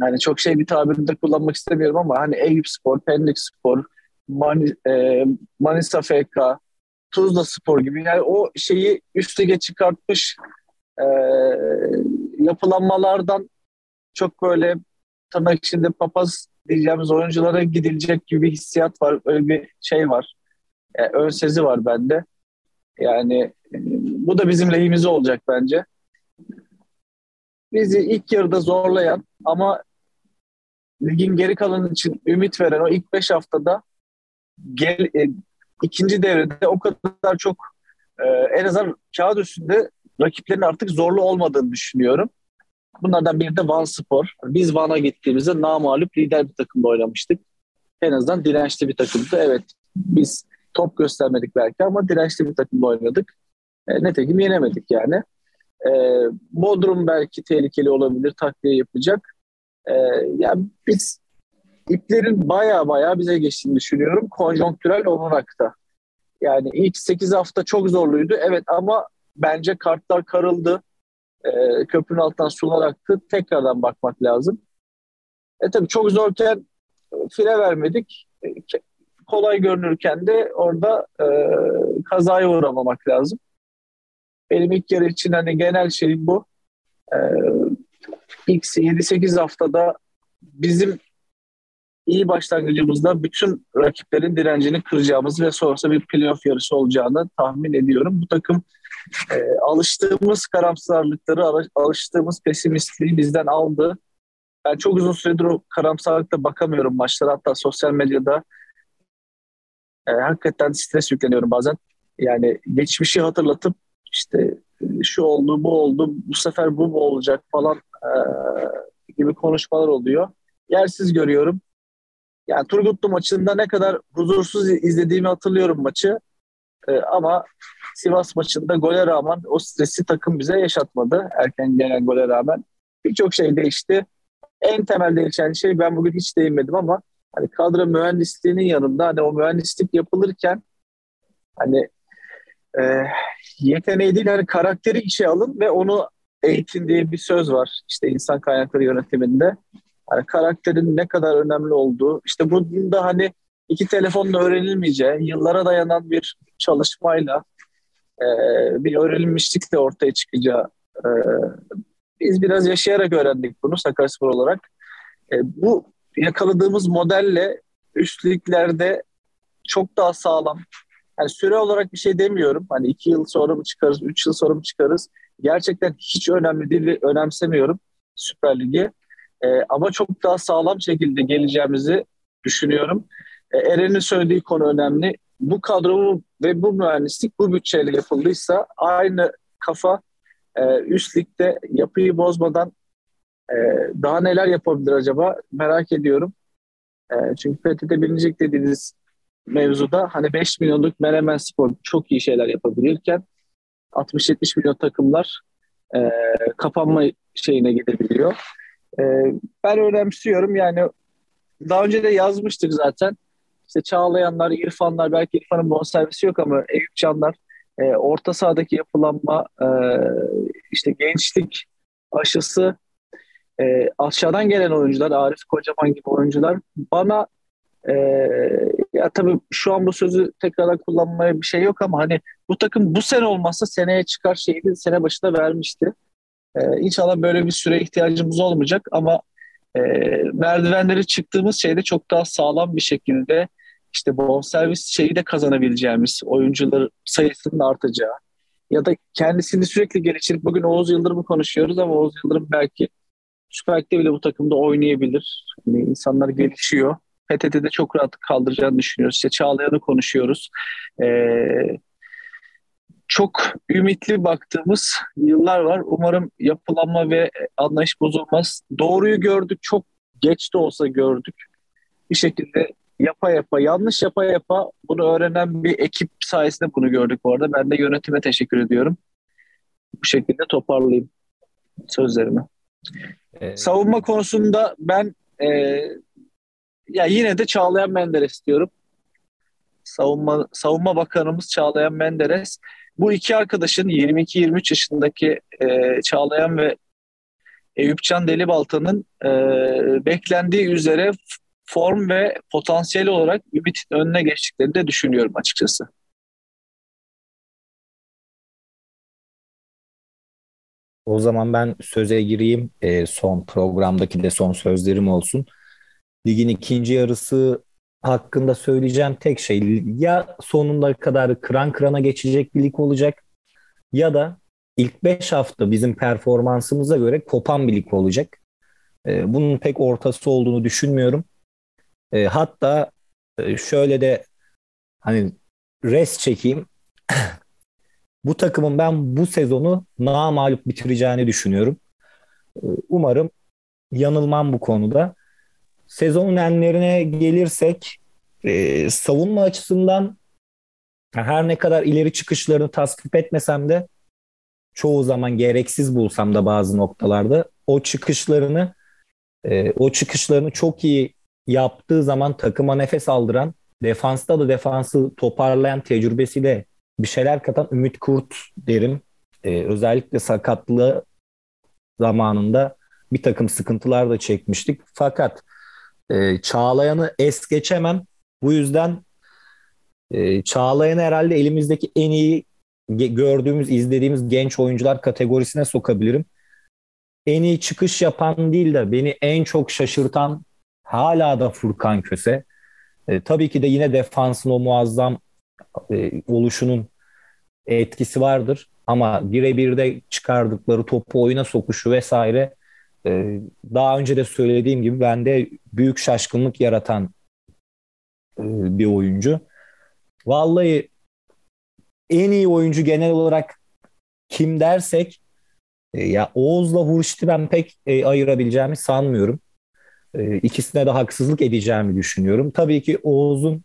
yani çok şey bir tabirinde kullanmak istemiyorum ama hani Eyüp Spor, Pendik Spor, Mani, e, Manisa FK, Tuzla Spor gibi yani o şeyi üst lige çıkartmış e, yapılanmalardan çok böyle tırnak içinde papaz diyeceğimiz oyunculara gidilecek gibi bir hissiyat var. Öyle bir şey var. Yani ön sezi var bende. Yani e, bu da bizim lehimize olacak bence. Bizi ilk yarıda zorlayan ama ligin geri kalanı için ümit veren o ilk beş haftada gel, e, ikinci devrede o kadar çok e, en azından kağıt üstünde rakiplerin artık zorlu olmadığını düşünüyorum. Bunlardan biri de Van Spor. Biz Van'a gittiğimizde namalup lider bir takımda oynamıştık. En azından dirençli bir takımdı. Evet biz top göstermedik belki ama dirençli bir takımda oynadık. E, netekim yenemedik yani. E, Bodrum belki tehlikeli olabilir, takviye yapacak. E, yani biz iplerin baya baya bize geçtiğini düşünüyorum. Konjonktürel olarak da. Yani ilk 8 hafta çok zorluydu. Evet ama bence kartlar karıldı. E, köprünün altından sular aktı. Tekrardan bakmak lazım. E tabii çok zorken fire vermedik. E, kolay görünürken de orada e, kazaya uğramamak lazım. Benim ilk yarı için hani genel şey bu. E, ilk 7-8 haftada bizim iyi başlangıcımızda bütün rakiplerin direncini kıracağımız ve sonrasında bir playoff yarışı olacağını tahmin ediyorum. Bu takım e, alıştığımız karamsarlıkları, alıştığımız pesimistliği bizden aldı. Ben çok uzun süredir o karamsarlıkla bakamıyorum maçlara. Hatta sosyal medyada e, hakikaten stres yükleniyorum bazen. Yani geçmişi hatırlatıp işte e, şu oldu, bu oldu, bu sefer bu mu olacak falan e, gibi konuşmalar oluyor. Yersiz görüyorum. Yani Turgutlu maçında ne kadar huzursuz izlediğimi hatırlıyorum maçı. E, ama Sivas maçında gole rağmen o stresi takım bize yaşatmadı. Erken gelen gole rağmen. Birçok şey değişti. En temel değişen şey ben bugün hiç değinmedim ama hani kadro mühendisliğinin yanında hani o mühendislik yapılırken hani e, yeteneği değil hani karakteri işe alın ve onu eğitin diye bir söz var işte insan kaynakları yönetiminde. Hani karakterin ne kadar önemli olduğu işte bunda hani iki telefonla öğrenilmeyeceği yıllara dayanan bir çalışmayla e, bir öğrenilmişlik de ortaya çıkacağı e, biz biraz yaşayarak öğrendik bunu Sakaryaspor olarak. E, bu yakaladığımız modelle üstlüklerde çok daha sağlam. Yani süre olarak bir şey demiyorum. Hani iki yıl sonra mı çıkarız, üç yıl sonra mı çıkarız? Gerçekten hiç önemli değil ve önemsemiyorum Süper Lig'i. E, ama çok daha sağlam şekilde geleceğimizi düşünüyorum. E, Eren'in söylediği konu önemli. Bu kadro ve bu mühendislik bu bütçeyle yapıldıysa aynı kafa e, üst ligde yapıyı bozmadan e, daha neler yapabilir acaba merak ediyorum. E, çünkü PTT bilinecek dediğiniz mevzuda hani 5 milyonluk Menemen Spor çok iyi şeyler yapabilirken 60-70 milyon takımlar e, kapanma şeyine gidebiliyor. E, ben önemsiyorum yani daha önce de yazmıştık zaten. İşte Çağlayanlar, İrfanlar belki İrfan'ın bonservisi yok ama Eyüp Canlar e, orta sahadaki yapılanma e, işte gençlik aşısı e, aşağıdan gelen oyuncular Arif Kocaman gibi oyuncular bana e, ya tabii şu an bu sözü tekrardan kullanmaya bir şey yok ama hani bu takım bu sene olmazsa seneye çıkar şeydi sene başında vermişti. E, inşallah böyle bir süre ihtiyacımız olmayacak ama e, merdivenleri çıktığımız şeyde çok daha sağlam bir şekilde işte bonservis şeyi de kazanabileceğimiz oyuncular sayısının artacağı ya da kendisini sürekli geliştirip bugün Oğuz Yıldırım'ı konuşuyoruz ama Oğuz Yıldırım belki Süper Lig'de bile bu takımda oynayabilir. Yani insanlar gelişiyor. PTT'de çok rahat kaldıracağını düşünüyoruz. İşte Çağlayan'ı konuşuyoruz. Ee, çok ümitli baktığımız yıllar var. Umarım yapılanma ve anlayış bozulmaz. Doğruyu gördük. Çok geç de olsa gördük. Bir şekilde yapa yapa, yanlış yapa yapa bunu öğrenen bir ekip sayesinde bunu gördük bu arada. Ben de yönetime teşekkür ediyorum. Bu şekilde toparlayayım sözlerimi. Ee, Savunma konusunda ben e, ya yine de Çağlayan Menderes diyorum. Savunma Savunma Bakanımız Çağlayan Menderes. Bu iki arkadaşın 22-23 yaşındaki e, Çağlayan ve Eyüpcan Delibalta'nın e, beklendiği üzere form ve potansiyel olarak Ümit'in önüne geçtiklerini de düşünüyorum açıkçası. O zaman ben söze gireyim. E, son programdaki de son sözlerim olsun. Ligin ikinci yarısı hakkında söyleyeceğim tek şey ya sonunda kadar kıran kırana geçecek bir lig olacak ya da ilk 5 hafta bizim performansımıza göre kopan bir lig olacak. E, bunun pek ortası olduğunu düşünmüyorum. E, hatta e, şöyle de hani res çekeyim. (coughs) bu takımın ben bu sezonu namalup bitireceğini düşünüyorum. E, umarım yanılmam bu konuda. Sezonun enlerine gelirsek e, savunma açısından her ne kadar ileri çıkışlarını tasvip etmesem de çoğu zaman gereksiz bulsam da bazı noktalarda o çıkışlarını e, o çıkışlarını çok iyi yaptığı zaman takıma nefes aldıran defansta da defansı toparlayan tecrübesiyle bir şeyler katan Ümit Kurt derim. E, özellikle sakatlığı zamanında bir takım sıkıntılar da çekmiştik. Fakat e, Çağlayan'ı es geçemem. Bu yüzden e, Çağlayan'ı herhalde elimizdeki en iyi gördüğümüz, izlediğimiz genç oyuncular kategorisine sokabilirim. En iyi çıkış yapan değil de beni en çok şaşırtan hala da Furkan Köse. E, tabii ki de yine defansın o muazzam e, oluşunun etkisi vardır. Ama birebir de çıkardıkları topu oyuna sokuşu vesaire e, daha önce de söylediğim gibi bende büyük şaşkınlık yaratan e, bir oyuncu. Vallahi en iyi oyuncu genel olarak kim dersek e, ya Oğuz'la Hurşit'i ben pek e, ayırabileceğimi sanmıyorum. E, ikisine de haksızlık edeceğimi düşünüyorum. Tabii ki Oğuz'un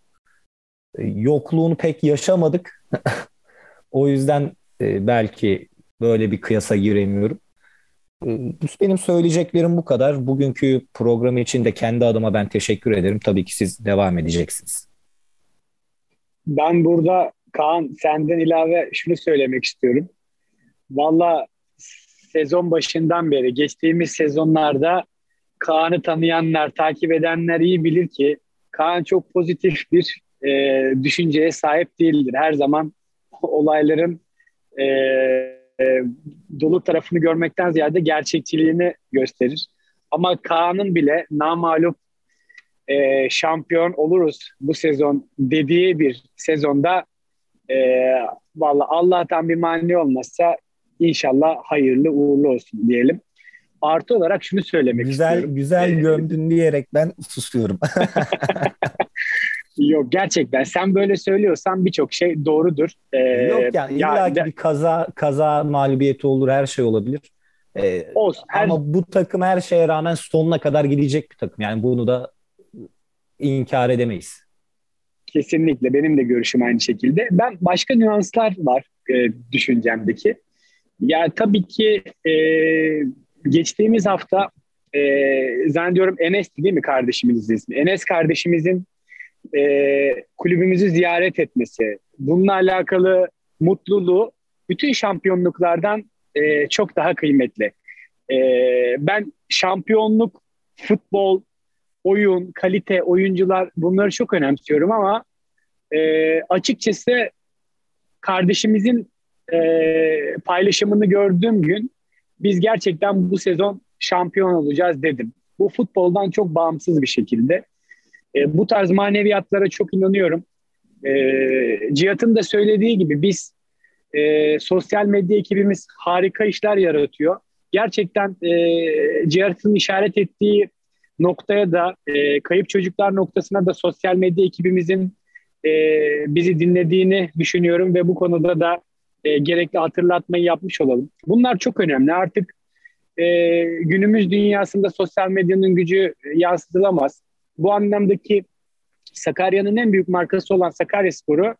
yokluğunu pek yaşamadık. (laughs) o yüzden belki böyle bir kıyasa giremiyorum. E, benim söyleyeceklerim bu kadar. Bugünkü program için de kendi adıma ben teşekkür ederim. Tabii ki siz devam edeceksiniz. Ben burada Kaan senden ilave şunu söylemek istiyorum. Valla sezon başından beri geçtiğimiz sezonlarda Kaan'ı tanıyanlar, takip edenler iyi bilir ki Kaan çok pozitif bir e, düşünceye sahip değildir. Her zaman (laughs) olayların e, dolu tarafını görmekten ziyade gerçekçiliğini gösterir. Ama Kaan'ın bile namalup e, şampiyon oluruz bu sezon dediği bir sezonda e, valla Allah'tan bir mani olmazsa inşallah hayırlı uğurlu olsun diyelim. Artı olarak şunu söylemek güzel, istiyorum. Güzel güzel gömdün diyerek ben susuyorum. (laughs) Yok gerçekten sen böyle söylüyorsan birçok şey doğrudur. Ee, Yok yani illa ki bir kaza kaza mağlubiyeti olur her şey olabilir. Ee, olsun. Her... Ama bu takım her şeye rağmen sonuna kadar gidecek bir takım. Yani bunu da inkar edemeyiz. Kesinlikle benim de görüşüm aynı şekilde. Ben başka nüanslar var e, düşüncemdeki. Ya tabii ki e, geçtiğimiz hafta e, zannediyorum Enes değil mi kardeşimizin ismi? Enes kardeşimizin e, kulübümüzü ziyaret etmesi, bununla alakalı mutluluğu bütün şampiyonluklardan e, çok daha kıymetli. E, ben şampiyonluk, futbol, oyun, kalite, oyuncular bunları çok önemsiyorum ama e, açıkçası kardeşimizin e, paylaşımını gördüğüm gün biz gerçekten bu sezon şampiyon olacağız dedim. Bu futboldan çok bağımsız bir şekilde. E, bu tarz maneviyatlara çok inanıyorum. E, Cihat'ın da söylediği gibi biz e, sosyal medya ekibimiz harika işler yaratıyor. Gerçekten e, Cihat'ın işaret ettiği noktaya da e, kayıp çocuklar noktasına da sosyal medya ekibimizin e, bizi dinlediğini düşünüyorum ve bu konuda da e, gerekli hatırlatmayı yapmış olalım. Bunlar çok önemli. Artık e, günümüz dünyasında sosyal medyanın gücü yansıtılamaz. Bu anlamdaki Sakarya'nın en büyük markası olan Sakarya Sporu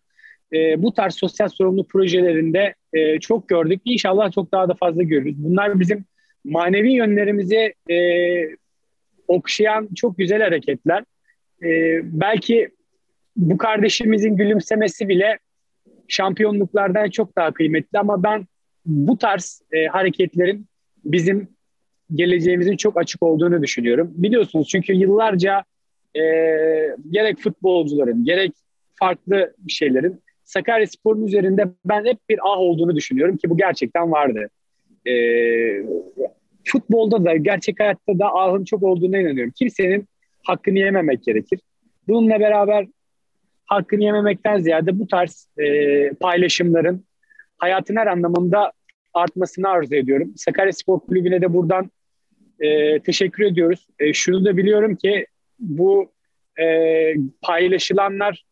e, bu tarz sosyal sorumlu projelerinde e, çok gördük. İnşallah çok daha da fazla görürüz. Bunlar bizim manevi yönlerimizi e, okşayan çok güzel hareketler. E, belki bu kardeşimizin gülümsemesi bile şampiyonluklardan çok daha kıymetli ama ben bu tarz e, hareketlerin bizim geleceğimizin çok açık olduğunu düşünüyorum. Biliyorsunuz çünkü yıllarca e, gerek futbolcuların gerek farklı şeylerin Sakarya Spor'un üzerinde ben hep bir ah olduğunu düşünüyorum ki bu gerçekten vardı. E, futbolda da gerçek hayatta da ahın çok olduğuna inanıyorum. Kimsenin hakkını yememek gerekir. Bununla beraber hakkını yememekten ziyade bu tarz e, paylaşımların hayatın her anlamında artmasını arzu ediyorum. Sakarya Spor Kulübü'ne de buradan e, teşekkür ediyoruz. E, şunu da biliyorum ki bu e, paylaşılanlar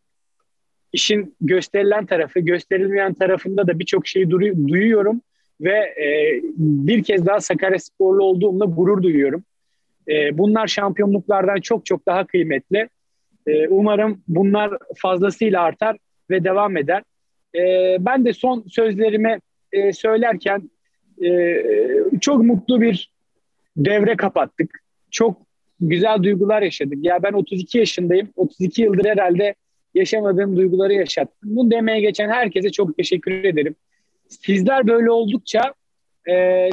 işin gösterilen tarafı, gösterilmeyen tarafında da birçok şeyi duyuyorum ve e, bir kez daha Sakarya Sporlu olduğumda gurur duyuyorum. E, bunlar şampiyonluklardan çok çok daha kıymetli. E, umarım bunlar fazlasıyla artar ve devam eder. E, ben de son sözlerimi e, söylerken e, çok mutlu bir devre kapattık. Çok güzel duygular yaşadık. Ya ben 32 yaşındayım. 32 yıldır herhalde yaşamadığım duyguları yaşattım. Bunu demeye geçen herkese çok teşekkür ederim. Sizler böyle oldukça e,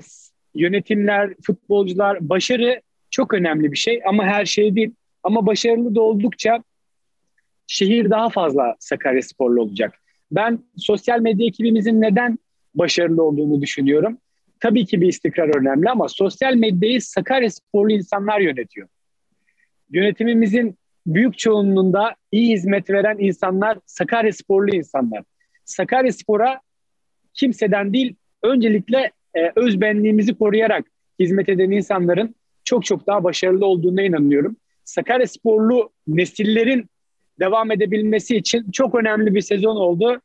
yönetimler, futbolcular, başarı çok önemli bir şey ama her şey değil. Ama başarılı da oldukça şehir daha fazla Sakarya sporlu olacak. Ben sosyal medya ekibimizin neden başarılı olduğunu düşünüyorum. Tabii ki bir istikrar önemli ama sosyal medyayı Sakarya sporlu insanlar yönetiyor. Yönetimimizin büyük çoğunluğunda iyi hizmet veren insanlar Sakarya sporlu insanlar. Sakarya spora kimseden değil öncelikle e, özbenliğimizi koruyarak hizmet eden insanların çok çok daha başarılı olduğuna inanıyorum. Sakarya sporlu nesillerin devam edebilmesi için çok önemli bir sezon oldu.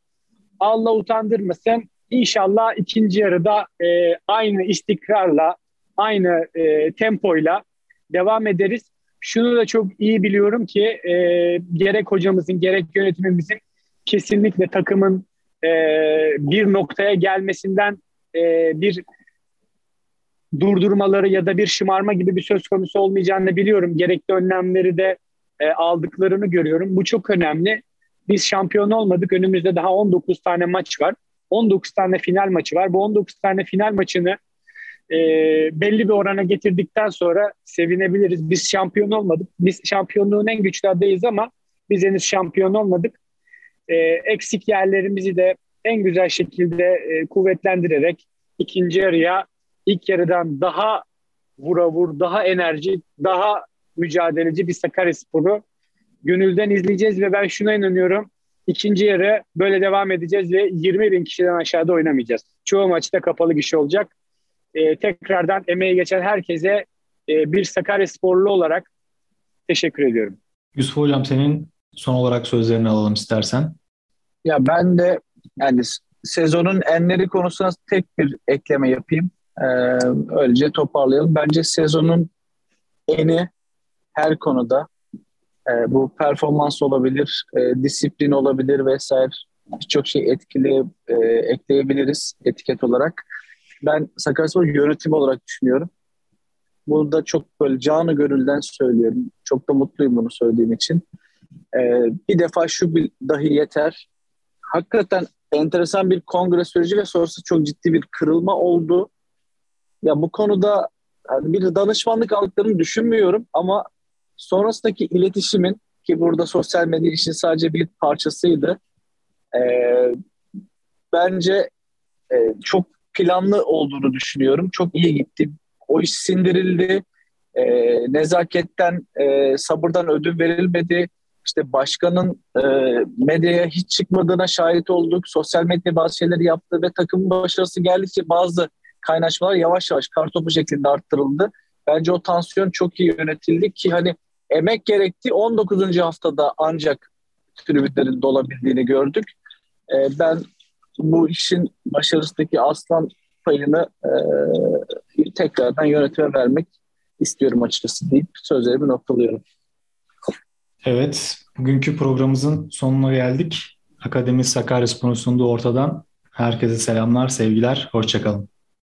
Allah utandırmasın. İnşallah ikinci yarıda e, aynı istikrarla, aynı e, tempoyla devam ederiz. Şunu da çok iyi biliyorum ki e, gerek hocamızın gerek yönetimimizin kesinlikle takımın e, bir noktaya gelmesinden e, bir durdurmaları ya da bir şımarma gibi bir söz konusu olmayacağını biliyorum. Gerekli önlemleri de e, aldıklarını görüyorum. Bu çok önemli. Biz şampiyon olmadık. Önümüzde daha 19 tane maç var. 19 tane final maçı var. Bu 19 tane final maçını e, belli bir orana getirdikten sonra sevinebiliriz. Biz şampiyon olmadık. Biz şampiyonluğun en güçlü adayız ama biz henüz şampiyon olmadık. E, eksik yerlerimizi de en güzel şekilde e, kuvvetlendirerek ikinci yarıya ilk yarıdan daha vura vur, daha enerji, daha mücadeleci bir Sakaryaspor'u gönülden izleyeceğiz ve ben şuna inanıyorum. İkinci yarı böyle devam edeceğiz ve 20 bin kişiden aşağıda oynamayacağız. Çoğu maçta kapalı gişe olacak. Ee, tekrardan emeği geçen herkese e, bir Sakaryasporlu olarak teşekkür ediyorum. Yusuf Hocam senin son olarak sözlerini alalım istersen. Ya ben de yani sezonun enleri konusuna tek bir ekleme yapayım. Ee, öylece toparlayalım. Bence sezonun eni her konuda e, bu performans olabilir, e, disiplin olabilir vesaire birçok şey etkili e, ekleyebiliriz etiket olarak. Ben Sakaryaspor yönetim olarak düşünüyorum. Bunu da çok böyle canı gönülden söylüyorum. Çok da mutluyum bunu söylediğim için. E, bir defa şu bir dahi yeter. Hakikaten enteresan bir kongre süreci ve sonrası çok ciddi bir kırılma oldu. Ya bu konuda yani bir danışmanlık aldıklarını düşünmüyorum ama sonrasındaki iletişimin ki burada sosyal medya işin sadece bir parçasıydı. E, bence e, çok planlı olduğunu düşünüyorum. Çok iyi gitti. O iş sindirildi. E, nezaketten, e, sabırdan ödün verilmedi. İşte başkanın e, medyaya hiç çıkmadığına şahit olduk. Sosyal medya bazı şeyleri yaptı ve takımın başarısı geldikçe bazı kaynaşmalar yavaş yavaş kartopu şeklinde arttırıldı. Bence o tansiyon çok iyi yönetildi ki hani emek gerekti. 19. haftada ancak tribünlerin dolabildiğini gördük. E, ben bu işin başarısındaki aslan payını e, tekrardan yönetime vermek istiyorum açıkçası deyip sözlerimi noktalıyorum. Evet, bugünkü programımızın sonuna geldik. Akademi Sakarya sponsorluğu ortadan. Herkese selamlar, sevgiler, hoşçakalın.